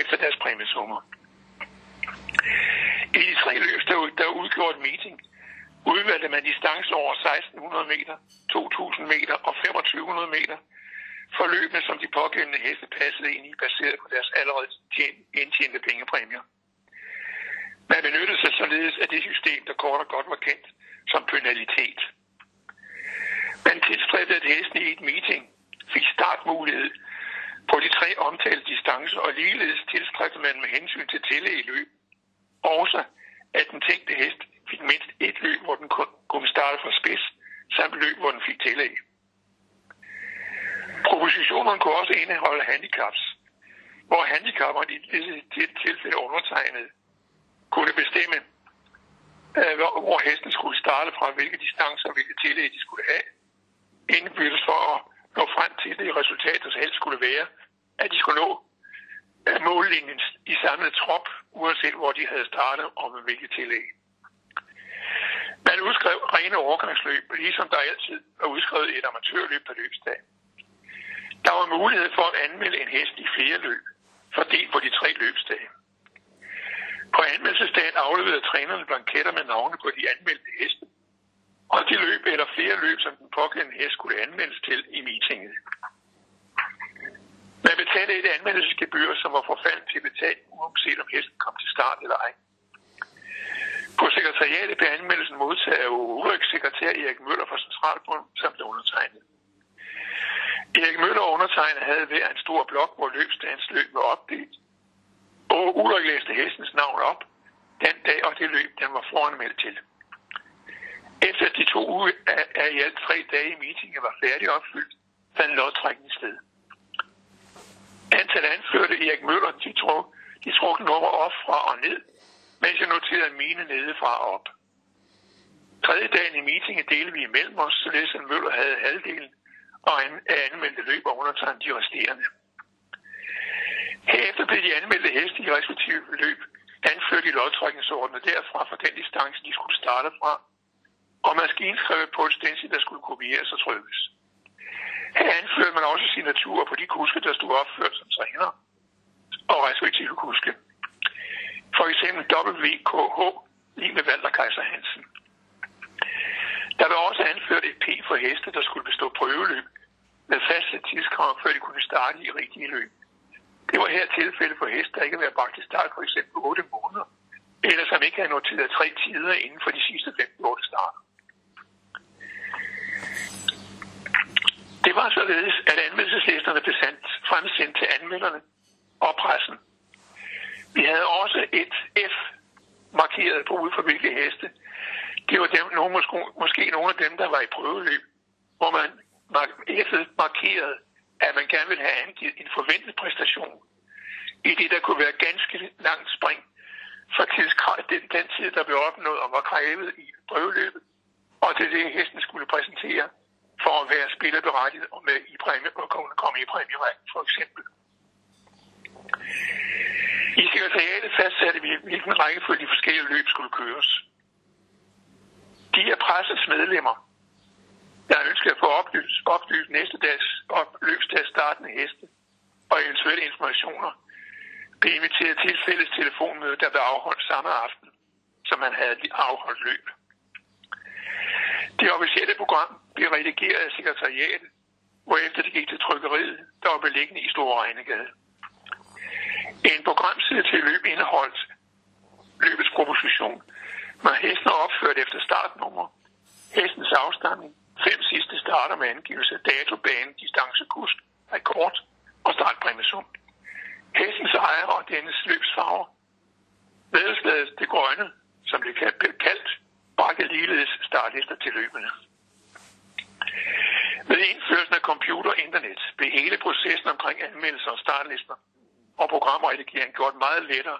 efter deres præmiesummer. I de tre løb, der, der udgjorde et meeting, udvalgte man distancer over 1600 meter, 2000 meter og 2500 meter, forløbene, som de pågældende heste passede ind i, baseret på deres allerede indtjente pengepræmier. Man benyttede sig således af det system, der kort og godt var kendt som penalitet. Man tilstræbte, at hestene i et meeting fik startmulighed på de tre omtalte distancer, og ligeledes tilstræbte man med hensyn til tillæg i løb. Også at den tænkte hest fik mindst et løb, hvor den kunne starte fra spids, samt løb, hvor den fik tillæg. Propositionerne kunne også indeholde handicaps, hvor handicapperne i dette tilfælde undertegnet kunne bestemme, øh, hvor hesten skulle starte fra, hvilke distancer og hvilke tillæg de skulle have, indbyrdes for at nå frem til det resultat, der helst skulle være, at de skulle nå øh, mållinjen i samlet trop, uanset hvor de havde startet og med hvilke tillæg. Man udskrev rene overgangsløb, ligesom der altid er udskrevet et amatørløb på løbsdag. Der var mulighed for at anmelde en hest i flere løb, fordelt på de tre løbsdage. På anmeldelsesdagen afleverede trænerne blanketter med navne på de anmeldte heste, og de løb eller flere løb, som den pågældende hest skulle anmeldes til i meetinget. Man betalte et anmeldelsesgebyr, som var forfaldt til betalt, uanset om hesten kom til start eller ej. På sekretariatet blev anmeldelsen modtaget af sekretær Erik Møller fra Centralbund samt undertegnet. Erik Møller undertegnet havde hver en stor blok, hvor løbsdagens løb var opdelt. Og Ulrik læste hestens navn op den dag og det løb, den var foranmeldt til. Efter de to uger af i alt tre dage i meetingen var færdig opfyldt, fandt lodtrækning sted. Antal anførte Erik Møller, de, truk, de truk nummer op fra og ned, mens jeg noterede mine nede fra og op. Tredje dagen i meetingen delte vi imellem os, således at Møller havde halvdelen, og an- anmeldte løb og undertegnet de resterende. Herefter blev de anmeldte heste i respektive løb anført i lodtrækningsordenen derfra for den distance, de skulle starte fra, og maskinskrevet på et stencil, der skulle kopieres og trykkes. Her anførte man også signaturer på de kuske, der stod opført som træner og respektive kuske. For eksempel WKH, lige med Walter Kaiser Hansen. Der var også anført et P for heste, der skulle bestå prøveløb med faste tidskrav, før de kunne starte i rigtige løb. Det var her tilfælde for heste, der ikke havde været bragt til start for eksempel 8 måneder, eller som ikke havde noteret tre tider inden for de sidste 15 starter. Det var således, at anmeldelseslisterne blev sendt, fremsendt til anmelderne og pressen. Vi havde også et F markeret på ud for hvilke heste. Det var dem, nogle, måske, måske nogle af dem, der var i prøveløb, hvor man F'et markeret, at man gerne vil have angivet en forventet præstation i det, der kunne være ganske langt spring fra tidskrav, den, den tid, der blev opnået og var krævet i prøveløbet, og til det, hesten skulle præsentere for at være spillerberettiget og med i præmie, og kunne komme i præmierækken, for eksempel. I sekretariatet fastsatte vi, hvilken rækkefølge de forskellige løb skulle køres. De er pressens medlemmer, der ønsker at få oplyst, oplyst næste dags løbsdags startende heste og eventuelle informationer, blev inviteret til et fælles telefonmøde, der blev afholdt samme aften, som man havde afholdt løb. Det officielle program blev redigeret af sekretariatet, hvorefter det gik til trykkeriet, der var beliggende i Store Regnegade. En programside til løb indeholdt løbets proposition, med hesten opført efter startnummer, hestens afstamning, fem sidste starter med angivelse af dato, bane, rekord og startpræmiesum. Hestens ejer og dennes løbsfarver. Vedslaget det grønne, som det blev kaldt, bakke ligeledes startlister til løbende. Med indførelsen af computer og internet blev hele processen omkring anmeldelser og startlister og programredigering gjort meget lettere,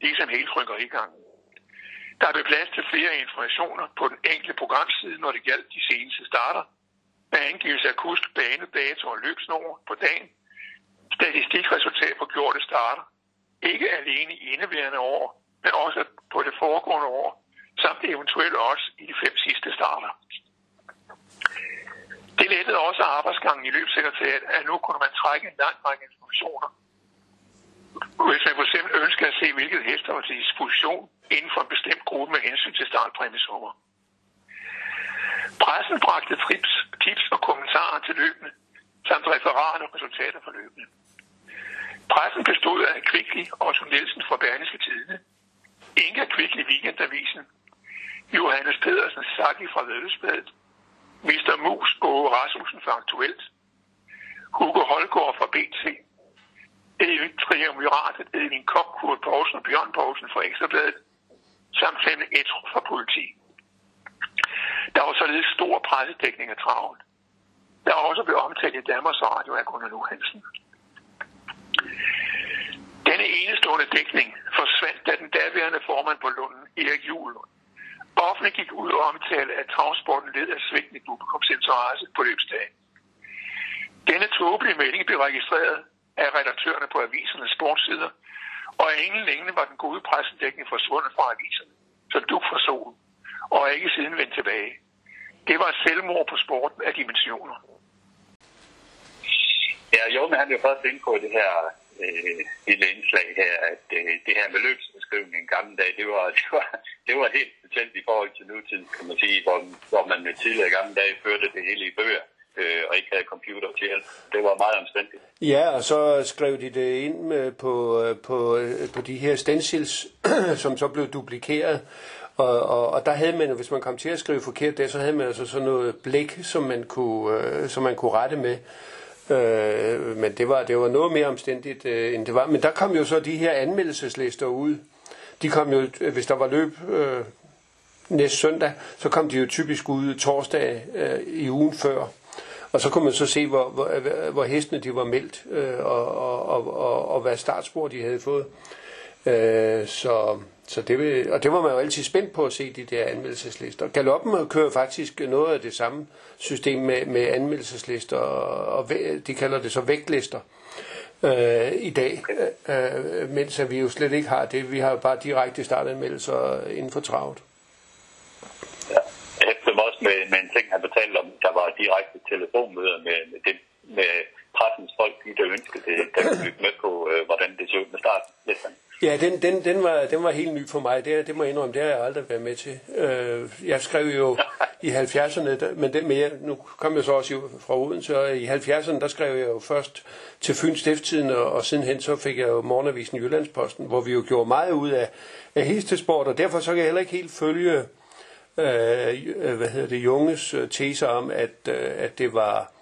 ligesom hele trykkerigangen. Der blev plads til flere informationer på den enkelte programside, når det galt de seneste starter, med angivelse af kusk, bane, dato og løbsnummer på dagen, statistikresultat på gjorte starter, ikke alene i indeværende år, men også på det foregående år, samt eventuelt også i de fem sidste starter. Det lettede også arbejdsgangen i løbssekretariat, at nu kunne man trække en lang række informationer. Hvis man for eksempel ønskede at se, hvilket hester var til disposition inden for en bestemt gruppe med hensyn til startpræmiesummer. Pressen bragte trips, tips og kommentarer til løbende, samt referater og resultater for løbende. Pressen bestod af Kvickly og Otto Nielsen fra Berlingske Tidene, Inga Kvickly Weekendavisen, Johannes Pedersen Saki fra Vedløsbladet, Mr. Mus og Rasmussen fra Aktuelt, Hugo Holgaard fra BT, Evin Triumviratet, Edvin Kok, Kurt Poulsen og Bjørn Poulsen fra Ekstrabladet, samt sende et fra politi. Der var således stor pressedækning af traven. Der var også blevet omtalt i Danmarks Radio af Gunnar Luhansen. Denne enestående dækning forsvandt, da den daværende formand på Lunden, Erik Juhl, offentligt gik ud og omtalte, at travsporten led af svigtende publikumsinteresse på løbsdagen. Denne tåbelige melding blev registreret af redaktørerne på avisernes sportssider, og af ingen længe var den gode pressedækning forsvundet fra aviserne, så du for solen, og er ikke siden vendt tilbage. Det var et selvmord på sporten af dimensioner. Ja, jo, men han vil først ind på det her øh, lille indslag her, at øh, det her med løbsbeskrivning en gamle dag, det var, det, var, det var helt specielt i forhold til nutiden, kan man sige, hvor, hvor man med tidligere gamle dage førte det hele i bøger øh, og ikke havde computer til hjælp. Det var meget omstændigt. Ja, og så skrev de det ind med, på, øh, på, øh, på de her stencils, som så blev duplikeret. Og, og, og der havde man, hvis man kom til at skrive forkert der, så havde man altså sådan noget blik, som man kunne, øh, som man kunne rette med. Øh, men det var, det var noget mere omstændigt, øh, end det var. Men der kom jo så de her anmeldelseslister ud. De kom jo, øh, hvis der var løb øh, næste søndag, så kom de jo typisk ud torsdag øh, i ugen før. Og så kunne man så se, hvor, hvor, hvor hestene de var meldt, øh, og, og, og, og, og hvad startspor de havde fået. Øh, så, Så det vil, og det var man jo altid spændt på at se, de der anmeldelseslister. Galoppen kører faktisk noget af det samme system med, med anmeldelseslister, og, og de kalder det så vægtlister øh, i dag, øh, mens vi jo slet ikke har det. Vi har jo bare direkte startanmeldelser inden for travet. Ja, jeg også med, med en ting, han fortalte var direkte telefonmøder med, med, dem, med pressens folk, der ønskede det, der med på, øh, hvordan det så ud med startlisterne. Ja, den, den, den, var, den var helt ny for mig. Det, det må jeg indrømme, det har jeg aldrig været med til. Øh, jeg skrev jo i 70'erne, men, det, men jeg, nu kom jeg så også fra Odense, og i 70'erne, der skrev jeg jo først til Fyns Stifttiden, og, og sidenhen så fik jeg jo Morgenavisen Jyllandsposten, hvor vi jo gjorde meget ud af, af hestesport, og derfor så kan jeg heller ikke helt følge, øh, hvad hedder det, Junges øh, tese om, at, øh, at det var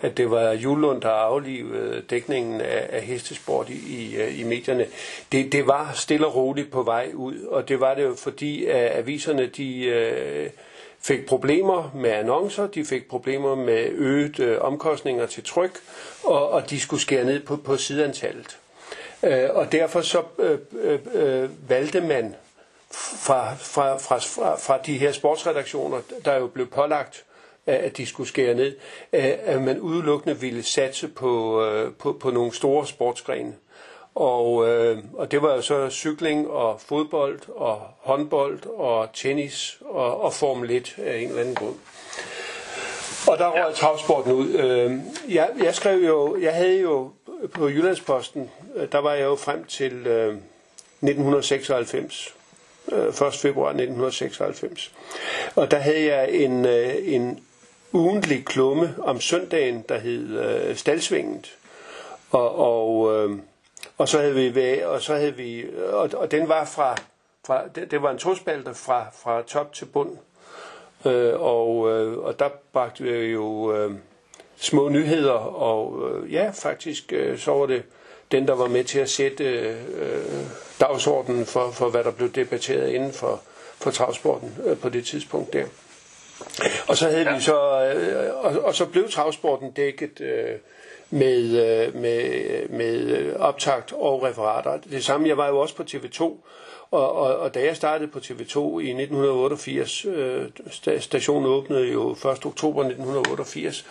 at det var Julund, der aflivede dækningen af, af hestesport i, i, øh, i medierne. Det, det var stille og roligt på vej ud, og det var det jo fordi, at aviserne de øh, fik problemer med annoncer, de fik problemer med øget øh, omkostninger til tryk, og, og de skulle skære ned på, på sideantallet. Øh, og derfor så øh, øh, valgte man fra, fra, fra, fra, fra de her sportsredaktioner, der jo blev pålagt at de skulle skære ned, at man udelukkende ville satse på, øh, på, på nogle store sportsgrene. Og, øh, og det var jo så cykling og fodbold og håndbold og tennis og, og Formel 1 af en eller anden grund. Og der røg travsporten ud. Øh, jeg, jeg skrev jo, jeg havde jo på Jyllandsposten, øh, der var jeg jo frem til øh, 1996. Øh, 1. februar 1996. Og der havde jeg en, øh, en ugentlig klumme om søndagen, der hed øh, Stalsvinget. Og, og, øh, og så havde vi og så havde vi øh, og, og den var fra, fra det, det var en tospalte fra fra top til bund. Øh, og øh, og der bragte vi jo øh, små nyheder og øh, ja, faktisk øh, så var det den der var med til at sætte øh, dagsordenen for for hvad der blev debatteret inden for for travsporten øh, på det tidspunkt der. Og så havde ja. vi så, øh, og, og så blev travsporten dækket øh, med, øh, med, med optakt og referater. Det samme, jeg var jo også på TV2, og, og, og da jeg startede på TV2 i 1988, øh, stationen åbnede jo 1. oktober 1988,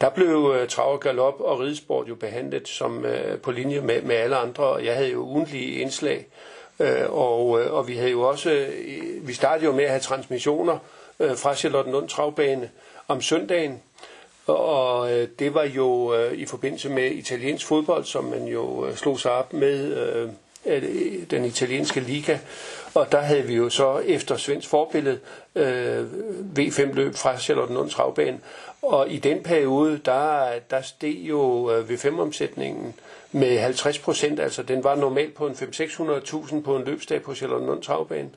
der blev øh, trav og galop og ridesport jo behandlet som øh, på linje med, med alle andre, og jeg havde jo ugentlige indslag, øh, og, øh, og vi havde jo også, øh, vi startede jo med at have transmissioner, øh, fra Charlottenlund Travbane om søndagen. Og øh, det var jo øh, i forbindelse med italiensk fodbold, som man jo øh, slog sig op med øh, øh den italienske liga. Og der havde vi jo så efter svensk forbillede øh, V5 løb fra Charlottenlund Travbane. Og i den periode, der, der steg jo øh, V5-omsætningen med 50 procent. Altså den var normalt på en 5-600.000 på en løbsdag på Charlottenlund Travbane.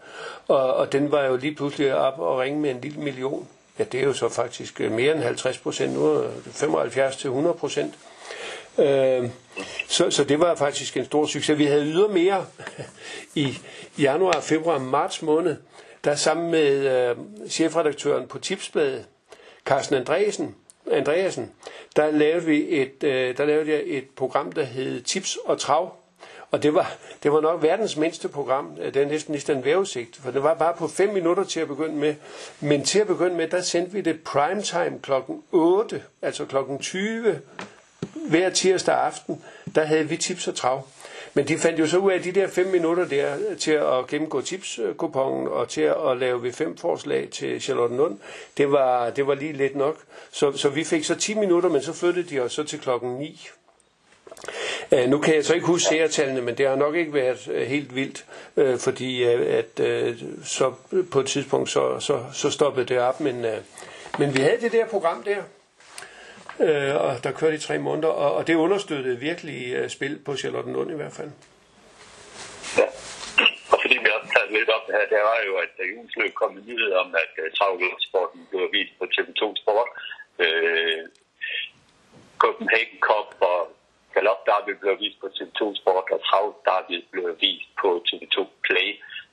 Og, og den var jo lige pludselig op og ringe med en lille million. Ja, det er jo så faktisk øh, mere end 50 procent. Nu 75 til 100 procent. Øh, så, så det var faktisk en stor succes. Vi havde ydermere i januar, februar, marts måned, der sammen med øh, chefredaktøren på Tipsbladet, Carsten Andresen, Andreasen, der lavede vi et, øh, der lavede jeg et program, der hed Tips og Trav. Og det var, det var nok verdens mindste program. Øh, det er næsten næsten en vævesigt, for det var bare på 5 minutter til at begynde med. Men til at begynde med, der sendte vi det primetime klokken 8, altså klokken 20 hver tirsdag aften. Der havde vi tips og trav. Men de fandt jo så ud af de der fem minutter der øh, til at gennemgå tipskupongen øh, og til at lave vi fem forslag til Charlotte Lund. Det var, det var lige lidt nok. Så, så vi fik så 10 minutter, men så flyttede de os så til klokken 9. Uh, nu kan jeg så ikke huske seertallene, men det har nok ikke været uh, helt vildt, uh, fordi at så på et tidspunkt så, så, så stoppede det op, men, men vi havde det der program der, øh, og der kørte i tre måneder, og, og det understøttede virkelig øh, spil på Charlottenlund i hvert fald. Ja, og fordi vi også taget lidt op det her, der var jo, at der i ugens løb kom en nyhed om, at uh, travløbsporten blev vist på TV2 Sport. Øh, Copenhagen Cup og Galop Derby blev vist på TV2 Sport, og Trav Derby blev vist på TV2 Play.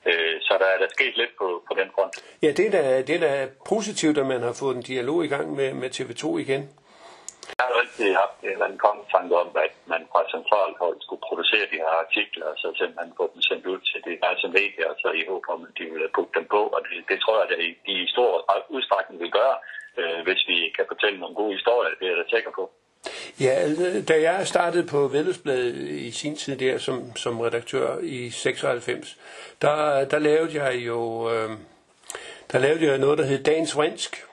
Øh, så der er der sket lidt på, på den front. Ja, det er, da, det er da positivt, at man har fået en dialog i gang med, med TV2 igen. Jeg har altid haft en kontanke om, at man fra centralt hold skulle producere de her artikler, og så simpelthen få dem sendt ud til de diverse medier, og så i håb om, at de vil putte dem på. Og det, det tror jeg, at de i stor udstrækning vil gøre, øh, hvis vi kan fortælle nogle gode historier. Det er jeg da sikker på. Ja, øh, da jeg startede på Vedløsbladet i sin tid der som, som redaktør i 96, der, der lavede jeg jo øh, der lavede jeg noget, der hed Dagens Vrinsk,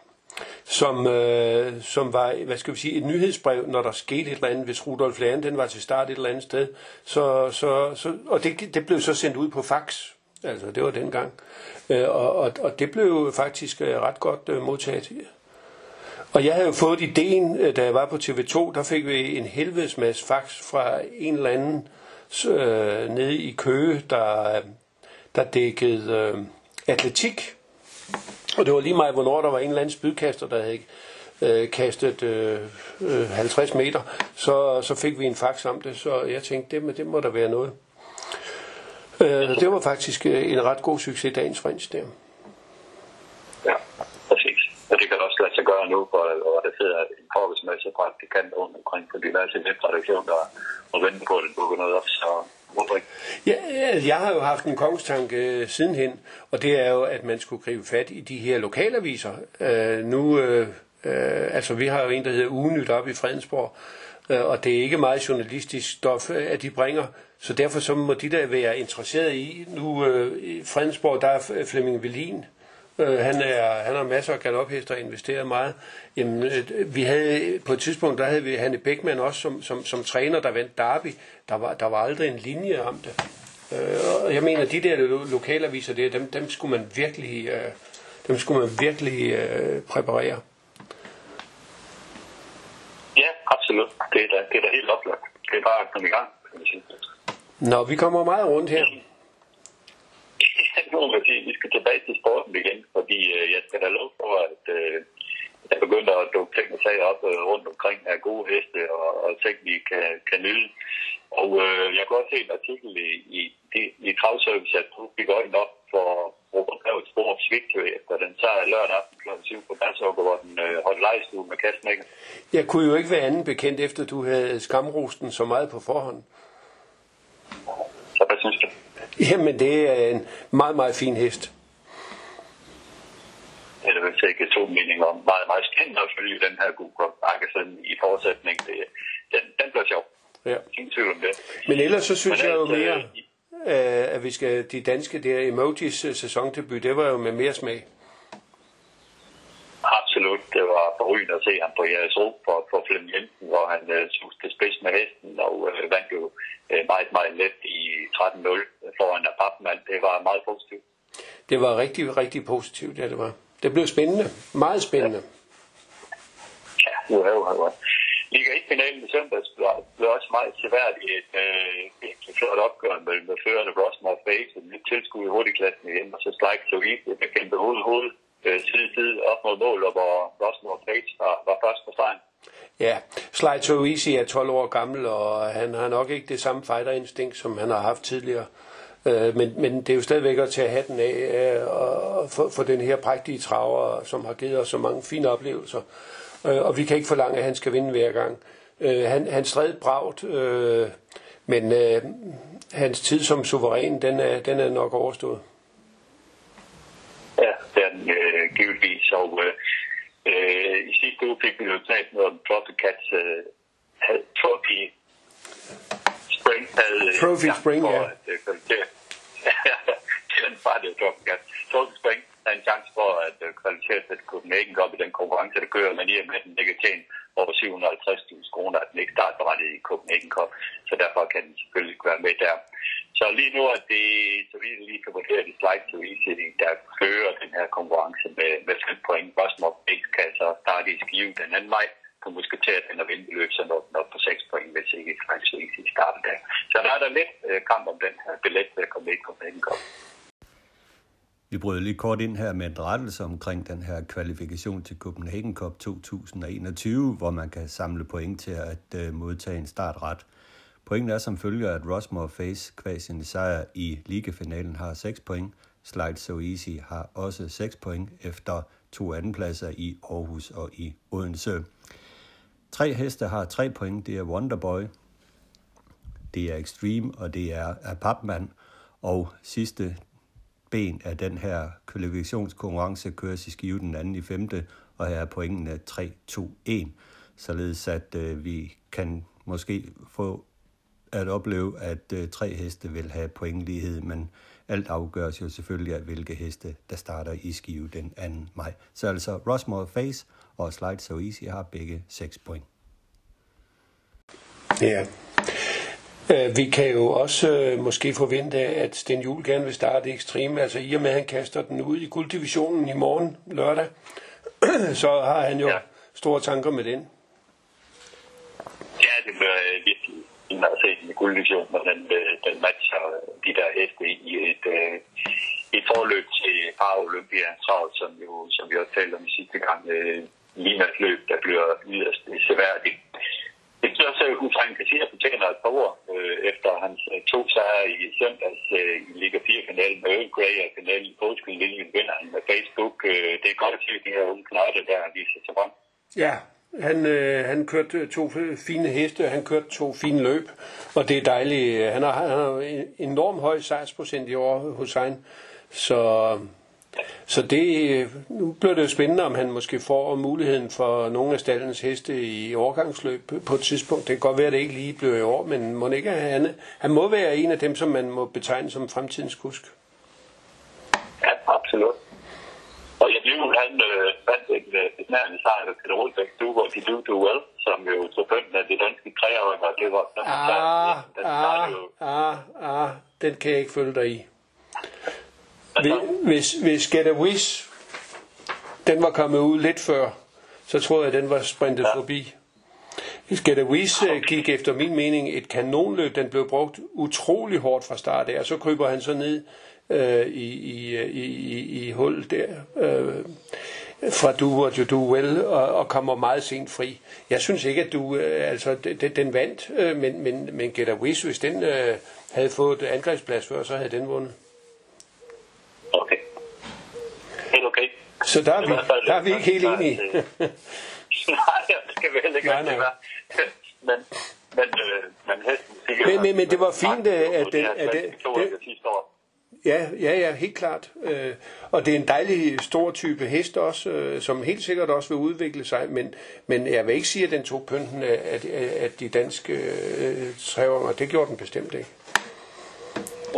som, øh, som var, hvad skal vi sige, et nyhedsbrev, når der skete et eller andet, hvis Rudolf Lærne, den var til start et eller andet sted. Så, så, så, og det, det blev så sendt ud på fax, altså det var dengang. Øh, og, og, og det blev faktisk øh, ret godt øh, modtaget. Og jeg havde jo fået ideen, øh, da jeg var på TV2, der fik vi en helvedes masse fax fra en eller anden øh, nede i Køge, der, der dækkede øh, atletik. Og det var lige meget, hvornår der var en eller anden spydkaster, der havde øh, kastet øh, øh, 50 meter, så, så fik vi en fax om det, så jeg tænkte, det, det må der være noget. Øh, det var faktisk øh, en ret god succes, dagens rens der. Ja, præcis. Og det kan også lade sig gøre nu, hvor, hvor der sidder en korpesmasse praktikant rundt omkring på diverse webredaktioner og venter på, at det dukker noget op, så Ja, jeg har jo haft en kongstanke øh, sidenhen, og det er jo, at man skulle gribe fat i de her lokalaviser. Øh, nu, øh, øh, altså vi har jo en, der hedder Ugenyt op i Fredensborg, øh, og det er ikke meget journalistisk stof, øh, at de bringer, så derfor så må de der være interesseret i. Nu øh, i Fredensborg, der er Flemming Velin, Øh, han, er, han har masser af galophester og investeret meget. Jamen, øh, vi havde, på et tidspunkt, der havde vi Hanne Beckmann også som, som, som træner, der vandt Derby. Der var, der var aldrig en linje om det. Øh, og jeg mener, de der lokalaviser, der, dem, dem skulle man virkelig, øh, dem skulle man virkelig øh, præparere. Ja, absolut. Det er da, det er da helt oplagt. Det er bare at komme i gang. Nå, vi kommer meget rundt her nu må sige, vi skal tilbage til sporten igen, fordi øh, jeg skal da lov for, at øh, jeg begynder at dukke ting og sager op øh, rundt omkring af gode heste og, og ting, vi kan, kan nyde. Og øh, jeg kunne også se en artikel i, i, i, i Travservice, at du fik øjnene op for Robert Brevets spor Svigtø efter den sejr lørdag aften kl. 7 på Badsåker, hvor den øh, holdt lejestue med kastmækken. Jeg kunne jo ikke være anden bekendt, efter du havde skamrosten så meget på forhånd. Så hvad synes du? Jamen, det er en meget, meget fin hest. Det er vel sikkert to meninger om. Meget, meget spændende at følge den her Google sådan i fortsætning. Det, den, den bliver sjov. Ja. Ingen tvivl om det. Men ellers så synes Men jeg jo mere, øh, at vi skal, de danske der emojis øh, sæsondebut, det var jo med mere smag. Absolut. Det var forrygende at se ham på jeres ro for, for Flem Jensen, hvor han øh, til spids med hesten og øh, vandt jo øh, meget, meget let i 13-0 foran af Papman. Det var meget positivt. Det var rigtig, rigtig positivt, ja det var. Det blev spændende. Meget spændende. Ja, nu er jo godt. Liga 1-finalen i søndags blev også meget seværdigt et, øh, et flot opgør med, med førende Rosmore Face, en lidt tilskud i hurtigklassen igen, og så Strike så i, der kæmpe hoved hoved øh, side side op mod mål, og hvor Rosmore Page var, var først på stregen. Ja, Slide Easy er 12 år gammel, og han har nok ikke det samme fighterinstinkt, som han har haft tidligere. Øh, men, men det er jo stadigvæk at tage hatten af øh, for, for den her prægtige traver, som har givet os så mange fine oplevelser. Øh, og vi kan ikke forlange, at han skal vinde hver gang. Øh, han, han stræd bragt, øh, men øh, hans tid som suveræn, den er, den er nok overstået. Ja, den øh, givetvis. Og øh, I sidste uge fik vi jo talt noget om Trophy Cats øh, havde, Trophy Spring havde øh, Trophy Spring, ja. At, øh, den bare det Trophy Cats. Trophy Spring havde en chance for at øh, kvalificere til Copenhagen Cup i den konkurrence, der kører, men i og med den ikke tjene over 750.000 kroner, at den ikke startberettet i Copenhagen Cup, så derfor kan den selvfølgelig være med der. Så lige nu er det, så vi lige kan vurdere det slide to easy, der fører den her konkurrence med, med 5 point. Boston Base kan så starte i skive den anden vej, kan måske tage den og vinde løb, så når den op på 6 point, hvis ikke slide to easy starter der. Så der er der lidt øh, kamp om den her billet til at komme med i Copenhagen Vi bryder lige kort ind her med en rettelse omkring den her kvalifikation til Copenhagen Cup 2021, hvor man kan samle point til at øh, modtage en startret. Pointen er som følger, at Rosmore Face kvad sin sejr i ligafinalen har 6 point. Slide So Easy har også 6 point efter to andenpladser i Aarhus og i Odense. tre heste har 3 point. Det er Wonderboy, det er Extreme, og det er, er Papman. Og sidste ben af den her kvalifikationskonkurrence køres i skive den anden i femte, og her er pointene 3-2-1, således at øh, vi kan måske få at opleve, at øh, tre heste vil have pointlighed, men alt afgøres jo selvfølgelig af, hvilke heste, der starter i skive den 2. maj. Så altså Rossmore Face og Slide So Easy har begge 6 point. Ja, Øh, vi kan jo også øh, måske forvente, at Sten Juhl gerne vil starte ekstrem. Altså i og med, at han kaster den ud i gulddivisionen i morgen lørdag, så har han jo ja. store tanker med den. Ja, det bliver øh, virkelig har set se en gulddivision, når den, øh, den matcher de der heste i et, øh, et forløb til Paralympia Trav, som, jo, som vi også talte om i sidste gang, øh, ligner et løb, der bliver yderst seværdigt. Det betyder også, at Hussein Kassir fortjener et par ord øh, efter hans to sejre i søndags øh, i Liga 4-finalen med Earl Grey og finalen i Portugal Lillian vinder han med Facebook. Øh, det er godt at se, at de her unge knotte der viser sig frem. Ja, han, øh, han kørte to fine heste, han kørte to fine løb, og det er dejligt. Han har, han har en enorm høj sejrsprocent i år, Hussein, så så det, nu bliver det jo spændende, om han måske får muligheden for nogle af stallens heste i overgangsløb på et tidspunkt. Det kan godt være, at det ikke lige bliver i år, men må ikke han, han må være en af dem, som man må betegne som fremtidens kusk. Ja, absolut. Og jeg blev han øh, fandt en øh, besnærende sejr til Peter Rolbæk, du hvor de do, do well, som jo tog bønden af det danske og det var ah, ah, ah, ah, den kan jeg ikke følge dig i. Hvis, hvis Get a Wish, den var kommet ud lidt før, så tror jeg, at den var sprintet ja. forbi. Wish okay. gik efter min mening et kanonløb. Den blev brugt utrolig hårdt fra start af, og så kryber han så ned øh, i, i, i, i, i hul der. Øh, fra Du og You Do Well og, og kommer meget sent fri. Jeg synes ikke, at du, øh, altså den, den vandt, øh, men, men, men Get a Wish, hvis den øh, havde fået angrebsplads før, så havde den vundet. Okay. Helt okay. Så der er vi, der er vi ikke helt enige. nej, det skal vi heller ikke nej, nej. men, men, øh, men, men, men, det var fint, at, at den... At det, det, Ja, ja, ja, helt klart. Øh, og det er en dejlig stor type hest også, øh, som helt sikkert også vil udvikle sig, men, men jeg vil ikke sige, at den tog pynten af, af de danske øh, træver, og det gjorde den bestemt ikke.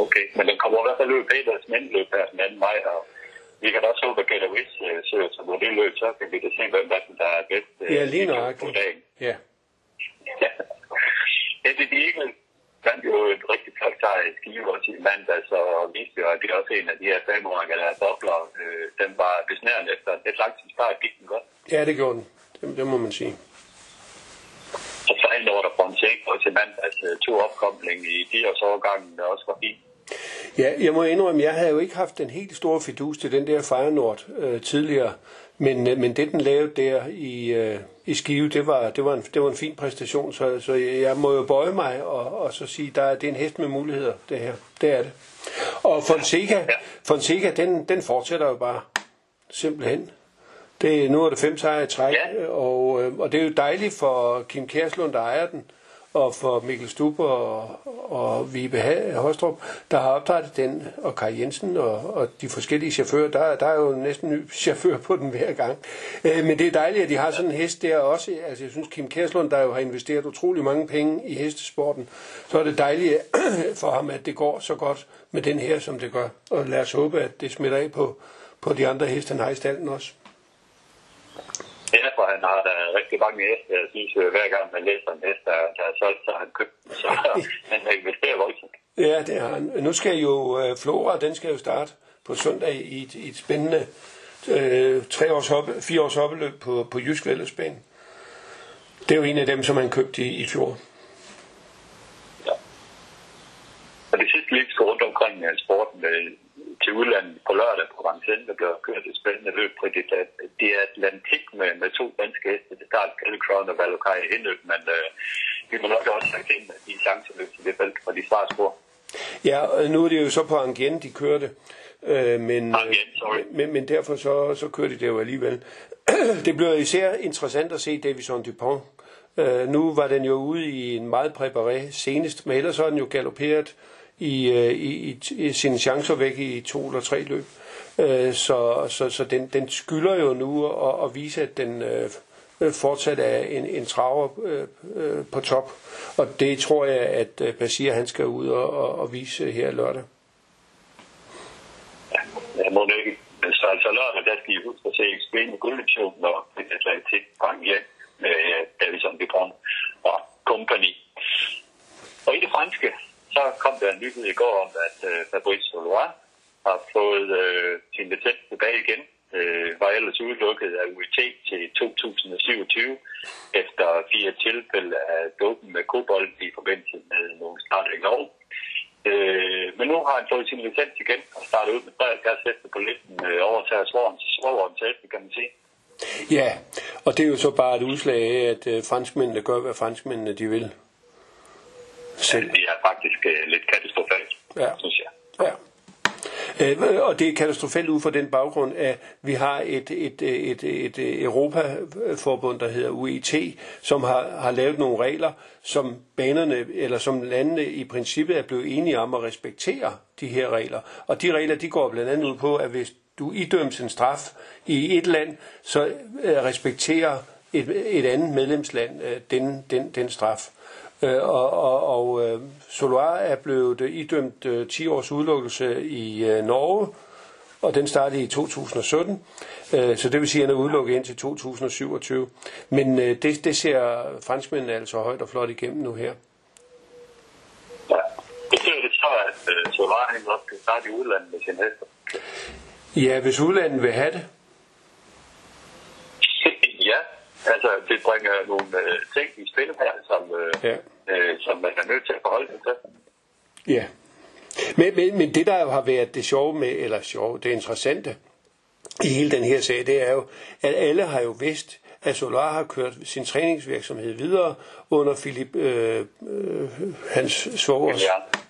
Okay, men den kommer i hvert fald løb Peters løb her den anden vej, og vi kan da også håbe, at Galavis øh, søger sig på det løb, så kan vi da se, hvem der er bedst øh, ja, lige på dagen. Ja. ja. Eddie Eagle fandt jo et rigtig flot sejr i Skive også i mandags, og viste jo, at det er også en af de her femrækker, der er bobler. Øh, den var besnærende efter et langt start, gik den godt. Ja, det gjorde den. Det, det må man sige. Og så en over der Fonseca til mandags to opkomling i de års overgangen, der også var fint. Ja, jeg må indrømme, jeg havde jo ikke haft den helt store fidus til den der Fejrenord øh, tidligere, men, øh, men det den lavede der i, øh, i Skive, det var, det, var en, det var en fin præstation, så, så jeg må jo bøje mig og, og så sige, der, det er en hest med muligheder, det her. Det er det. Og Fonseca, Fonseca den, den fortsætter jo bare simpelthen. Det, nu er det fem sejre i træk, ja. og, øh, og det er jo dejligt for Kim Kærslund, der ejer den, og for Mikkel Stubber og, og Vibe Hostrup, der har opdrettet den, og Kai Jensen og, og de forskellige chauffører, der, der er jo næsten ny chauffør på den hver gang. Øh, men det er dejligt, at de har sådan en hest der også. Altså jeg synes, Kim Kærslund, der jo har investeret utrolig mange penge i hestesporten, så er det dejligt øh, for ham, at det går så godt med den her, som det gør. Og lad os håbe, at det smitter af på, på de andre heste, han har i stallen også. For han har da rigtig mange heste. Jeg synes, at hver gang man læser en hest, der, der er solgt, så har han købt Så han har investeret voldsomt. Ja, det har han. Nu skal jo uh, Flora, den skal jo starte på søndag i et, i et spændende uh, tre års hoppe, fire års hoppeløb på, på Jysk Vældesbane. Det er jo en af dem, som han købte i, i fjor. Ja. Og det sidste lige skal rundt omkring uh, sporten med til udlandet på lørdag på Vincennes, der bliver kørt et spændende løb på det, det er Atlantik med, med to danske heste. Det starter Kelly Crown og Valokai i indløb, men øh, vi må nok også have kendt de chanceløb til det felt fra de svarspor. Ja, nu er det jo så på Angien, de kørte. Øh, men, Angien, sorry. men, men derfor så, så kører de det jo alligevel. det bliver især interessant at se Davison Dupont Øh, nu var den jo ude i en meget præparé senest, men ellers har den jo galopperet i, øh, Øh, i, i, i sine chancer væk i to eller tre løb. Øh, så så, så den, den skylder jo nu at, at vise, at den øh, fortsat er en, en traver på top. Og det tror jeg, at Basir han skal ud og, og, og vise her lørdag. Ja, må ikke. Så altså lørdag, der skal I huske at se Extreme Guldmission og Atlantik Bank med Davison Dupont og Company. Og i det franske, så kom der en nyhed i går om, at øh, Fabrice Leroy har fået øh, sin licens tilbage igen. Øh, var ellers udelukket af UET til 2027 efter fire tilfælde af dopen med kobold i forbindelse med nogle start i Norge. Øh, men nu har han fået sin licens igen og startet ud med 73 heste på listen øh, over til svogerens heste, kan man sige. Ja, og det er jo så bare et udslag af, at øh, franskmændene gør, hvad franskmændene de vil. Selv. Det er faktisk øh, lidt katastrofalt, ja. synes jeg. Ja. Øh, og det er katastrofalt ud fra den baggrund, at vi har et, et, et, et, et Europaforbund, der hedder UET, som har, har lavet nogle regler, som banerne eller som landene i princippet er blevet enige om at respektere de her regler. Og de regler, de går blandt andet ud på, at hvis du idømmes en straf i et land, så øh, respekterer et, et andet medlemsland den, den, den straf. Øh, og og, og øh, Soloir er blevet idømt øh, 10 års udelukkelse i øh, Norge, og den startede i 2017. Øh, så det vil sige, at han er udelukket indtil 2027. Men øh, det, det ser franskmændene altså højt og flot igennem nu her. Ja. Betyder det så, at øh, han godt kan starte i udlandet med sin hester? Ja, hvis udlandet vil have det. ja, altså det bringer nogle øh, ting i spil her, som, øh, Ja. øh, som man er nødt til at forholde sig til. Ja. Men, men, men det, der jo har været det sjove med, eller sjove, det interessante i hele den her sag, det er jo, at alle har jo vidst, at Solar har kørt sin træningsvirksomhed videre under Philip, øh, øh, hans svogers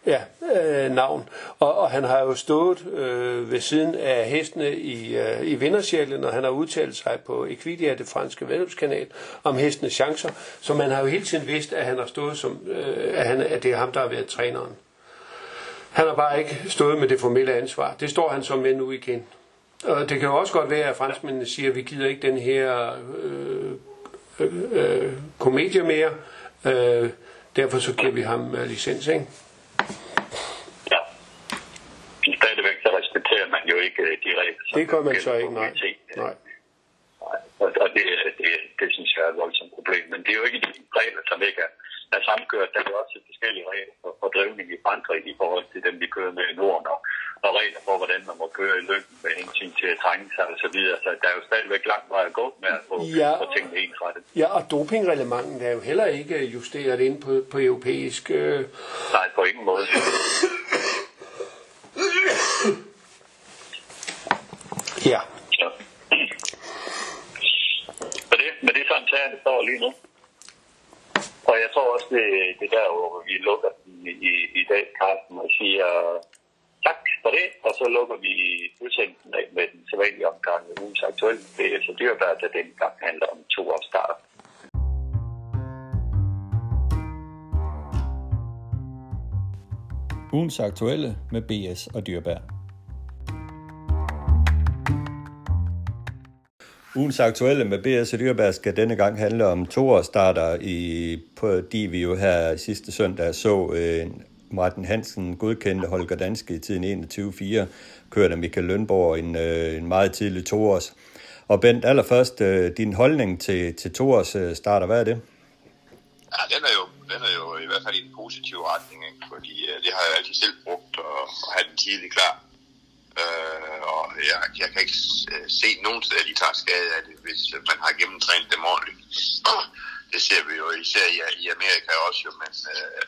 ja, øh, navn. Og, og han har jo stået øh, ved siden af hestene i, øh, i vindercirklen, og han har udtalt sig på Equidia, det franske vedløbskanal, om hestenes chancer. Så man har jo hele tiden vidst, at han har stået som, øh, at, han, at det er ham, der har været træneren. Han har bare ikke stået med det formelle ansvar. Det står han som med nu igen. Og det kan jo også godt være, at franskmændene siger, at vi gider ikke den her øh, øh, øh, komedie mere. Øh, derfor så giver vi ham øh, licens, ikke? Ja. Men stadigvæk så respekterer man jo ikke øh, de regler. Det gør man så ikke, nej. Nej. Og det, det, det synes jeg er et voldsomt problem. Men det er jo ikke de regler, som ikke er, er samkørt. Der er jo også forskellige regler for, for drivning i Frankrig i forhold til dem, vi kører med i Norden, og, og regler for, hvordan man må køre i løbet med hensyn til at trænge sig og så videre. Så der er jo stadigvæk langt vej at gå med at få, Ja. få tingene ensrettet. Ja, og dopingreglementet er jo heller ikke justeret ind på, på europæisk... Øh, Nej, på ingen måde. ja. Så. Så det, men det er sådan, sagerne står lige nu. Og jeg tror også, det, det der, hvor vi lukker i, i, i dag, Carsten, og siger tak for det, og så lukker vi udsendelsen af med den sædvanlige omgang med ugens aktuelle. Det og så der at gang handler om to opstarter. Ugens aktuelle med BS og Dyrbær. Ugens aktuelle med BS og Dyrbær skal denne gang handle om toårsstarter, i, fordi vi jo her sidste søndag så en Martin Hansen godkendte Holger Danske i tiden 21.4, kørte Michael Lønborg en, øh, en meget tidlig toårs. Og Bent, allerførst øh, din holdning til, til toårs øh, starter, hvad er det? Ja, den er jo, den er jo i hvert fald i den positive retning, ikke? fordi øh, det har jeg altid selv brugt at, at have den tidlig klar. Øh, og jeg, jeg kan ikke øh, se nogen steder, de tager skade af det, hvis øh, man har gennemtrænet dem ordentligt. Det ser vi jo især i, i Amerika også jo, men øh,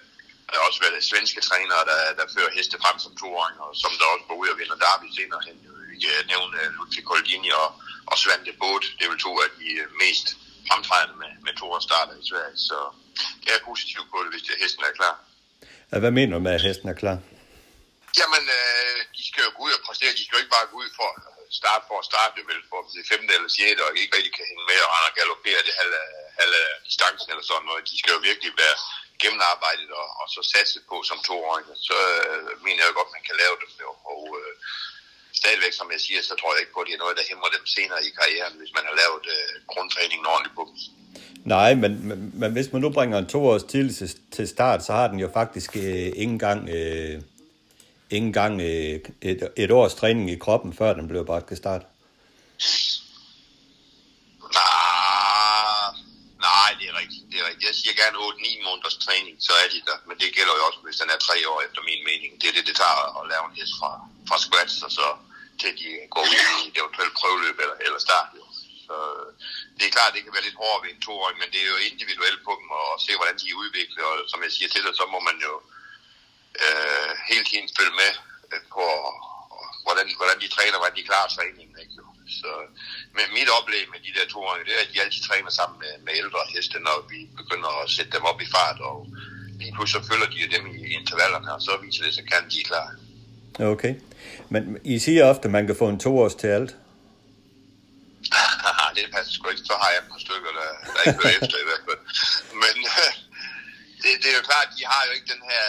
der har også været svenske trænere, der, der fører heste frem som toåringer, og som der også går ud og vinder derby senere hen. Vi kan nævne øh, Ludvig Koldini og, og Svante Båt. Det er vel to af de øh, mest fremtrædende med, med toårsstarter i Sverige, så jeg er positiv på det, hvis det, hesten er klar. Ja, Hvad mener du med, at hesten er klar? Jamen, øh, de skal jo gå ud og præstere. De skal jo ikke bare gå ud for at starte for at starte, vel, for det femte eller sjette, og ikke rigtig kan hænge med og rende og galoppere det halve, halve distancen eller sådan noget. De skal jo virkelig være gennemarbejdet og, og så satset på som toårig, Så øh, mener jeg godt, man kan lave dem jo. Og øh, stadigvæk, som jeg siger, så tror jeg ikke på, at det er noget, der hæmmer dem senere i karrieren, hvis man har lavet øh, grundtræningen ordentligt på dem. Nej, men, men, men hvis man nu bringer en toårs til, til start, så har den jo faktisk øh, ikke engang, øh, ikke engang øh, et, et års træning i kroppen, før den blev bragt til start. Nej, nej, det er rigtigt. Det er rigtigt. Jeg siger gerne 8-9 måneders træning, så er de der. Men det gælder jo også, tre år efter min mening. Det er det, det tager at lave en hest fra, fra scratch, og så til de går ud i et eventuelt prøveløb eller, eller start. Jo. Så øh, det er klart, det kan være lidt hårdere ved en toårig, men det er jo individuelt på dem og se, hvordan de udvikler. Og som jeg siger til dig, så må man jo øh, hele tiden følge med øh, på, hvordan, hvordan de træner, hvordan de klarer træningen. Ikke? Jo. Så men mit oplæg med de der toårige, det er, at de altid træner sammen med, med ældre heste, når vi begynder at sætte dem op i fart. Og lige pludselig så følger de dem i intervallerne, og så viser det sig, kan de er klar. Okay. Men I siger ofte, at man kan få en toårs til alt. det passer sgu ikke. Så har jeg et par stykker, der, der ikke hører efter i hvert fald. Men det, det er jo klart, de har jo ikke den her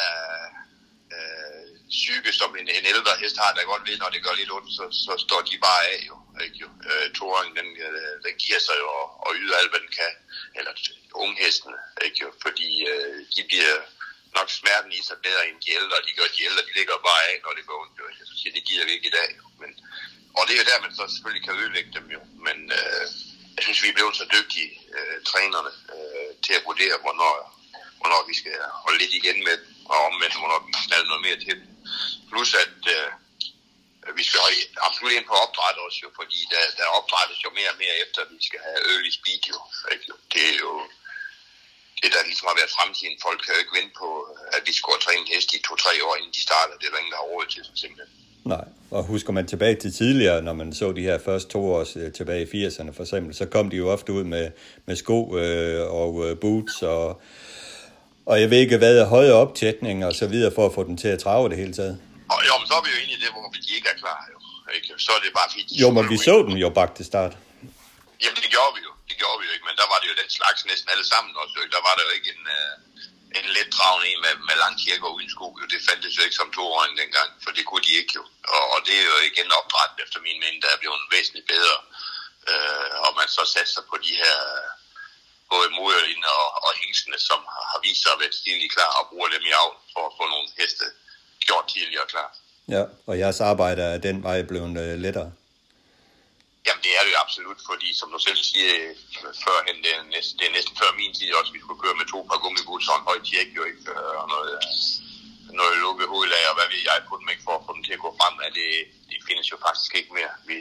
øh, psyke, som en, en ældre hest har, der godt ved, når det gør lidt ondt, så, så står de bare af jo. Ikke jo? Øh, Toren, den, øh, den giver sig jo og, og yder alt, hvad den kan. Eller unge ikke? Fordi øh, de bliver nok smerten i sig bedre end de ældre. De gør de ældre, de ligger bare af, når det går ondt. Jo. Så siger, det giver vi ikke i dag. Men, og det er jo der, man så selvfølgelig kan ødelægge dem jo. Men øh, jeg synes, vi er blevet så dygtige, øh, trænerne, øh, til at vurdere, hvornår, hvornår vi skal holde lidt igen med dem, og omvendt, hvornår vi skal noget mere til dem. Plus at øh, Øh, vi skal absolut ind på opdræt også jo, fordi der, der opdrættes jo mere og mere efter, at vi skal have early speed jo. Ikke? Det er jo det, der ligesom har været fremtiden. Folk kan jo ikke vente på, øh, at vi skal træne en hest i to-tre år, inden de starter. Det er der ingen, der har råd til, simpelthen. Nej, og husker man tilbage til tidligere, når man så de her første to år øh, tilbage i 80'erne for eksempel, så kom de jo ofte ud med, med sko øh, og øh, boots og, og jeg ved ikke hvad, høje optætning og så videre for at få den til at trave det hele taget. Og jo, men så er vi jo inde i det, hvor de ikke er klar jo. Ikke? Så er det bare. De jo, men vi så dem jo bagt til start. Jamen det gjorde vi jo. Det gjorde vi jo ikke, men der var det jo den slags næsten alle sammen også. Jo. Der var der jo ikke en, uh, en let dragende en med, med lang kirke og uden sko. Jo. Det fandtes jo ikke som to år dengang, for det kunne de ikke jo. Og, og det er jo igen opdræt efter min mening, der er blevet væsentligt bedre. Uh, og man så satser på de her både moderinde og, og hængsene, som har, har vist sig at være stilig klar og bruger dem i avl for at få nogle heste gjort tidligere klar. Ja, og jeres arbejde er den vej blevet øh, lettere? Jamen det er det jo absolut, fordi som du selv siger, førhen, det er, næsten, det er næsten før min tid også, vi skulle køre med to par gummiboots og en høj tjek, jo ikke, og noget, noget lukket hovedlag, og hvad vil jeg på dem ikke for at få dem til at gå frem, at det, det findes jo faktisk ikke mere. Vi,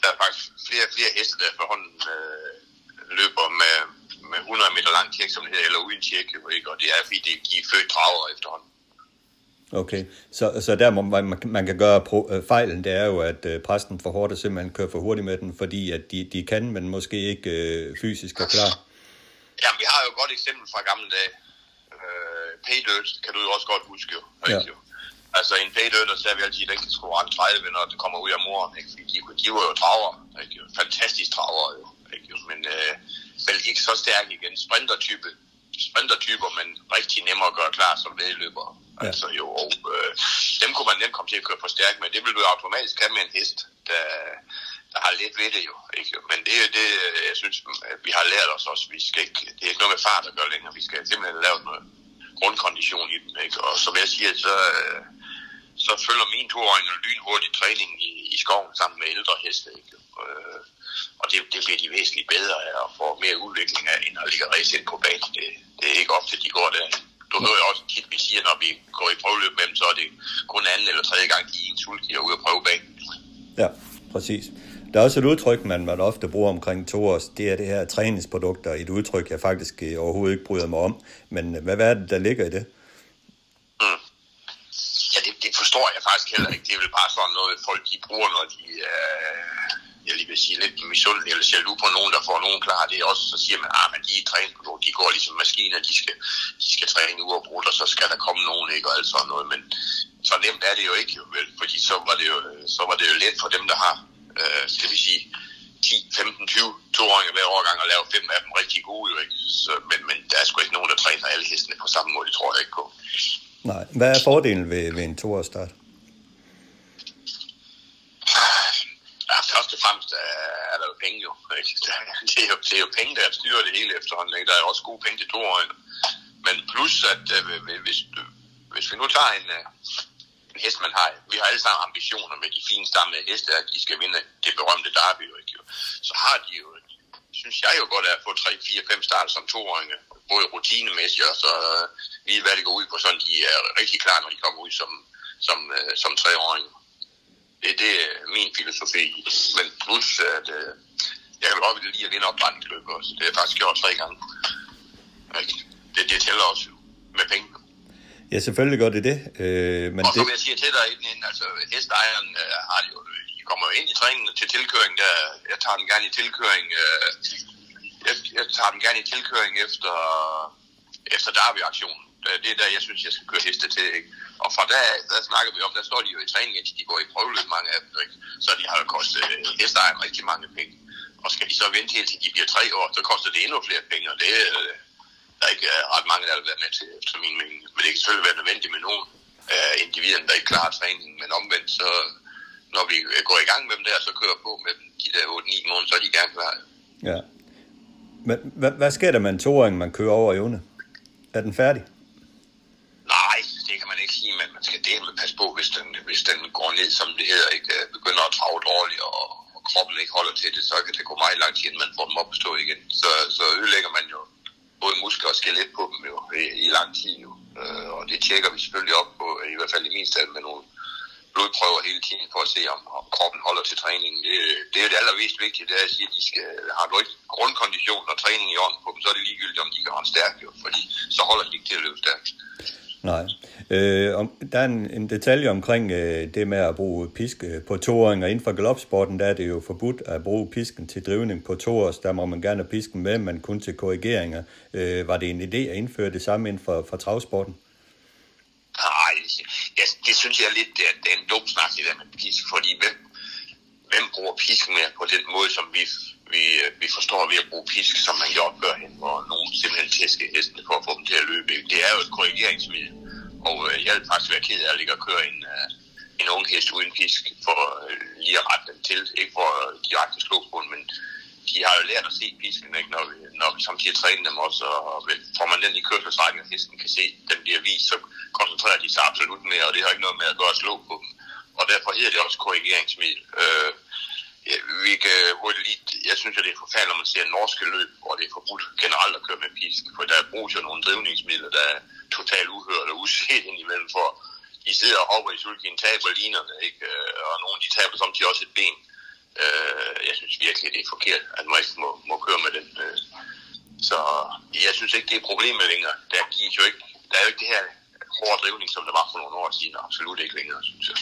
der er faktisk flere og flere heste, der efterhånden øh, løber med, med 100 meter lang tjek, som det hedder, eller uden tjek, jo ikke, og det er fordi, de er født drager efterhånden. Okay, så, så der man, man kan gøre pro, øh, fejlen, det er jo, at øh, præsten for hårdt simpelthen kører for hurtigt med den, fordi at de, de kan, men måske ikke øh, fysisk er klar. Jamen, vi har jo et godt eksempel fra gamle dage. Øh, Paydirt kan du jo også godt huske jo. Ja. jo. Altså en Paydirt, der ser vi altid, at den kan score 30, når det kommer ud af moren. Ikke? Fordi de, de var jo traver. Ikke? Fantastisk traver jo. Ikke? Men øh, vel ikke så stærk igen. Sprintertype sprintertyper, men rigtig nemmere at gøre klar som vedløber. Ja. Altså jo, og, øh, dem kunne man nemt komme til at køre for stærkt med. Det vil du automatisk have med en hest, der, der har lidt ved det jo. Ikke? Men det er det, jeg synes, at vi har lært os også. Vi skal ikke, det er ikke noget med fart at gøre længere. Vi skal simpelthen lave noget grundkondition i dem. Ikke? Og som jeg siger, så, øh, så følger min toåringer lynhurtig træning i, i skoven sammen med ældre heste. Ikke? Øh, og det, det bliver de væsentligt bedre af og får mere udvikling af, end at ligge race ind på banen. Det, det er ikke ofte, de går der. Du hører jo også tit, vi siger, når vi går i prøveløb med dem, så er det kun anden eller tredje gang, de er i en sulky og ude at prøve banen. Ja, præcis. Der er også et udtryk, man, man ofte bruger omkring to års, det er det her træningsprodukter, et udtryk, jeg faktisk øh, overhovedet ikke bryder mig om. Men øh, hvad, hvad er det, der ligger i det? Mm. Ja, det, det forstår jeg faktisk heller ikke. Det er vel bare sådan noget, folk de bruger, når de øh, jeg lige vil sige, lidt misundelig eller jaloux på nogen, der får nogen klar. Det er også, så siger man, at ah, de er på de går ligesom maskiner, de skal, de skal træne ud og så skal der komme nogen, ikke, og alt sådan noget. Men så nemt er det jo ikke, jo, vel? fordi så var, det jo, så var det jo let for dem, der har, øh, skal vi sige, 10, 15, 20 toåringer hver årgang og lave fem af dem rigtig gode. Jo, ikke? Så, men, men der er sgu ikke nogen, der træner alle hestene på samme måde, det tror jeg ikke på. Nej, hvad er fordelen ved, ved en toårsstart? Ja, først og fremmest øh, er, der jo penge jo. Det, er jo. det er jo penge, der styrer det hele efterhånden. Ikke? Der er jo også gode penge til toårige. Men plus, at øh, hvis, hvis vi nu tager en, øh, en hest, man har, vi har alle sammen ambitioner med de fine stammede heste, at de skal vinde det berømte derby, ikke? så har de jo, synes jeg jo godt, at få 3, 4, 5 starter som toårige, både rutinemæssigt og så lige hvad det går ud på, sådan de er rigtig klar, når de kommer ud som, som, som treårige. Det, det er min filosofi. Men plus, at øh, jeg kan godt lide at vinde opretningsløb også. Det har jeg faktisk gjort tre gange. Det, det tæller også med penge. Ja, selvfølgelig gør det det. Øh, men og det... som jeg siger til dig inden, altså hestejeren øh, har jo, de kommer jo ind i træningen til tilkøring, der, jeg tager den gerne i tilkøring, øh, jeg, jeg tager den gerne i tilkøring efter, efter derby-aktionen. Øh, det er der, jeg synes, jeg skal køre heste til, ikke? Og fra der, der snakker vi om, der står de jo i træning, indtil de går i prøveløb, mange af dem, ikke? Så de har jo kostet øh, hesteejeren rigtig mange penge. Og skal de så vente helt til de bliver tre år, så koster det endnu flere penge, og det, øh, der er ikke øh, ret mange, der vil være med til, efter min mening. Men det kan selvfølgelig være nødvendigt med nogen af øh, individerne, der ikke klarer træningen. Men omvendt, så når vi øh, går i gang med dem der, så kører på med dem de der 8-9 måneder, så er de gerne klar. Ja. Men hvad, hvad sker der med en toåring, man kører over evne? Er den færdig? Det kan man ikke sige, men man skal dele med passe på, hvis den, hvis den går ned, som det hedder, ikke øh, begynder at trage dårligt, og, og kroppen ikke holder til det, så kan det gå meget lang tid, inden man får dem op at stå igen. Så, så ødelægger man jo både muskler og skelet på dem jo, i, i lang tid jo. Øh, og det tjekker vi selvfølgelig op på, i hvert fald i min stand med nogle blodprøver hele tiden for at se, om, om kroppen holder til træningen. Det, det er det allervist vigtige, det er at sige, at de skal have en grundkondition og træning i orden på dem, så er det ligegyldigt, om de kan holde stærkt, jo, fordi så holder de ikke til at løbe stærkt. Nej. Øh, om, der er en, en detalje omkring øh, det med at bruge pisk øh, på på og Inden for galopsporten, der er det jo forbudt at bruge pisken til drivning på toers. Der må man gerne have pisken med, men kun til korrigeringer. Øh, var det en idé at indføre det samme inden for, for travsporten? Nej, jeg, det synes jeg lidt, det er, det er en dum snak, det der med pisk, fordi hvem, hvem bruger pisk mere på den måde, som vi, vi, øh, vi forstår ved at bruge pisk, som man gjorde førhen, hvor nogen simpelthen tæskede hestene for at få dem til at løbe. Det er jo et korrigeringsmiddel, og øh, jeg vil faktisk være ked af at ligge og køre en, øh, en ung hest uden pisk, for øh, lige at rette dem til, ikke for uh, direkte slå på dem, men de har jo lært at se pisken, ikke? Når, vi, når vi samtidig træner dem også, og får man den i kørselsrækken, at hesten kan se, den bliver vist, så koncentrerer de sig absolut mere, og det har ikke noget med at gøre at slå på dem. Og derfor hedder det også korrigeringsmiddel. Øh, ja, vi kan hurtigt lige, jeg synes, at det er forfærdeligt, når man ser norske løb, hvor det er forbudt generelt at køre med pisk, for der bruges jo nogle drivningsmidler, der er totalt uhørt og uset indimellem, for de sidder og hopper i sulkin, taber linerne, ikke? Øh, og nogle de taber samtidig også et ben. Øh, jeg synes virkelig, det er forkert, at man ikke må, må køre med den. Øh. Så jeg synes ikke, det er problemet længere. Der, gives jo ikke, der er jo ikke det her hårde drivning, som der var for nogle år siden. Absolut ikke længere, synes jeg.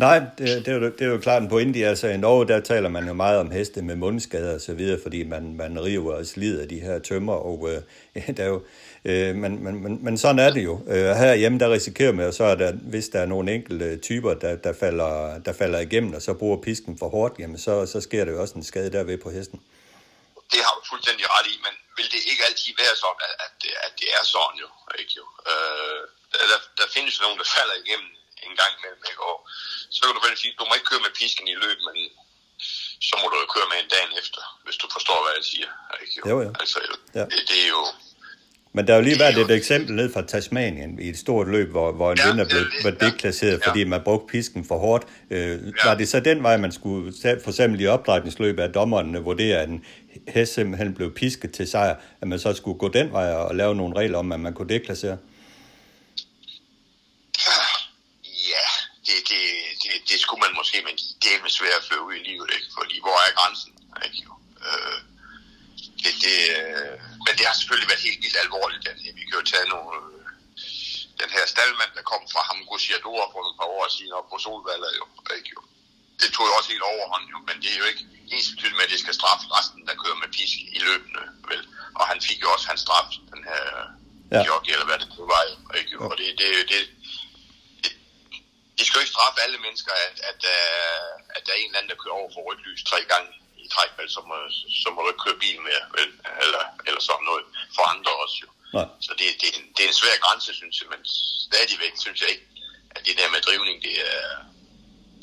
Nej, det, det, er jo, det er jo klart en pointe. Altså i Norge, der taler man jo meget om heste med mundskader og så videre, fordi man, man river og slider de her tømmer, og øh, der er jo, øh, men, men, men, men sådan er det jo. Øh, herhjemme, der risikerer man jo så, at hvis der er nogle enkelte typer, der, der, falder, der falder igennem, og så bruger pisken for hårdt, jamen så, så sker der jo også en skade derved på hesten. Det har du fuldstændig ret i, men vil det ikke altid være sådan, at, at, det, at det er sådan jo? Ikke jo? Øh, der, der findes jo nogen, der falder igennem en gang imellem, ikke? Og så kan du vel sige, du må ikke køre med pisken i løb, men så må du jo køre med en dag efter, hvis du forstår, hvad jeg siger. Ikke? Jo, jo. jo. Altså, ja. det, det er jo... Men der har jo lige været et eksempel ned fra Tasmanien i et stort løb, hvor, hvor en ja, vinder blev ja, deklasseret, ja. fordi man brugte pisken for hårdt. Øh, ja. Var det så den vej, man skulle, for eksempel i opdrætningsløbet, at dommerne vurderer, at en hest simpelthen blev pisket til sejr, at man så skulle gå den vej og lave nogle regler om, at man kunne deklassere? Ja, det, det, det, skulle man måske, men det er svært at føre ud i livet, ikke? fordi hvor er grænsen? Ikke? Øh, det, det, øh, men det har selvfølgelig været helt vildt alvorligt. Den, vi kan jo tage nogle, den her staldmand, der kom fra ham, Gusiador for nogle par år siden op på Solvalget, jo, ikke jo. Det tog jo også helt overhånd, jo, men det er jo ikke ens betydet med, at det skal straffe resten, der kører med pisk i løbende, vel. Og han fik jo også hans straf, den her ja. jockey, eller hvad det nu var, ikke. Og det, det, det, straffe alle mennesker, at, at, uh, at der er en eller anden, der kører over for rødt lys tre gange i træk, vel, så, må, så må du ikke køre bil mere, vel, eller, eller sådan noget for andre også jo. Nej. Så det, det, det er en svær grænse, synes jeg, men stadigvæk synes jeg ikke, at det der med drivning, det er,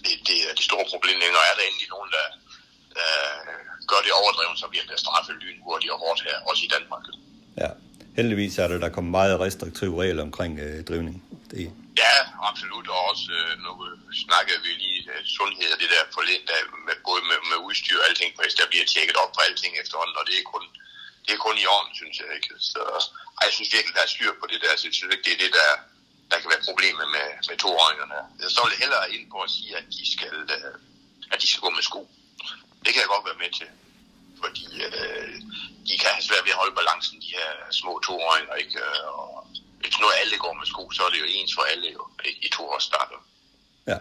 det, det er det store problem længere. Er der endelig nogen, der, der gør det overdrevet, så bliver der straffet lyn hurtigt og hårdt her, også i Danmark. Ja, heldigvis er der, der kommet meget restriktive regler omkring øh, drivning. Det, Ja, absolut, og også øh, nu snakkede vi lige øh, sundhed og det der forleden dag, med, både med, med udstyr og alting, for der bliver tjekket op på alting efterhånden, og det er kun, det er kun i orden, synes jeg ikke. Så ej, jeg synes virkelig, der er styr på det der, så jeg synes ikke, det er det, der, der kan være problemet med, med toåringerne. Så vil jeg hellere ind på at sige, at de skal, øh, at de skal gå med sko. Det kan jeg godt være med til, fordi øh, de kan have svært ved at holde balancen, de her små toåringer, ikke? Og hvis nu alle går med sko, så er det jo ens for alle jo, i toårsstarter. ja,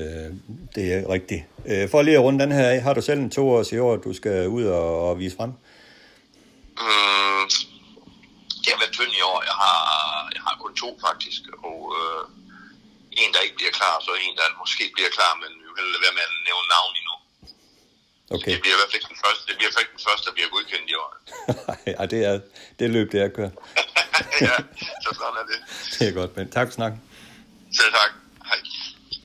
øh, det er rigtigt. Øh, for lige at runde den her af, har du selv en toårs i år, du skal ud og, og vise frem? Mm, jeg har været tynd i år. Jeg har, jeg har kun to faktisk, og øh, en, der ikke bliver klar, så en, der måske bliver klar, men vi vil lade være med at nævne navn endnu. Okay. Det bliver i hvert fald ikke den første, det bliver ikke den første, der bliver godkendt i år. ja, det er det løb, det er kørt. ja, så sådan er det. Det er godt, Ben. Tak for snakken. Selv tak. Hej.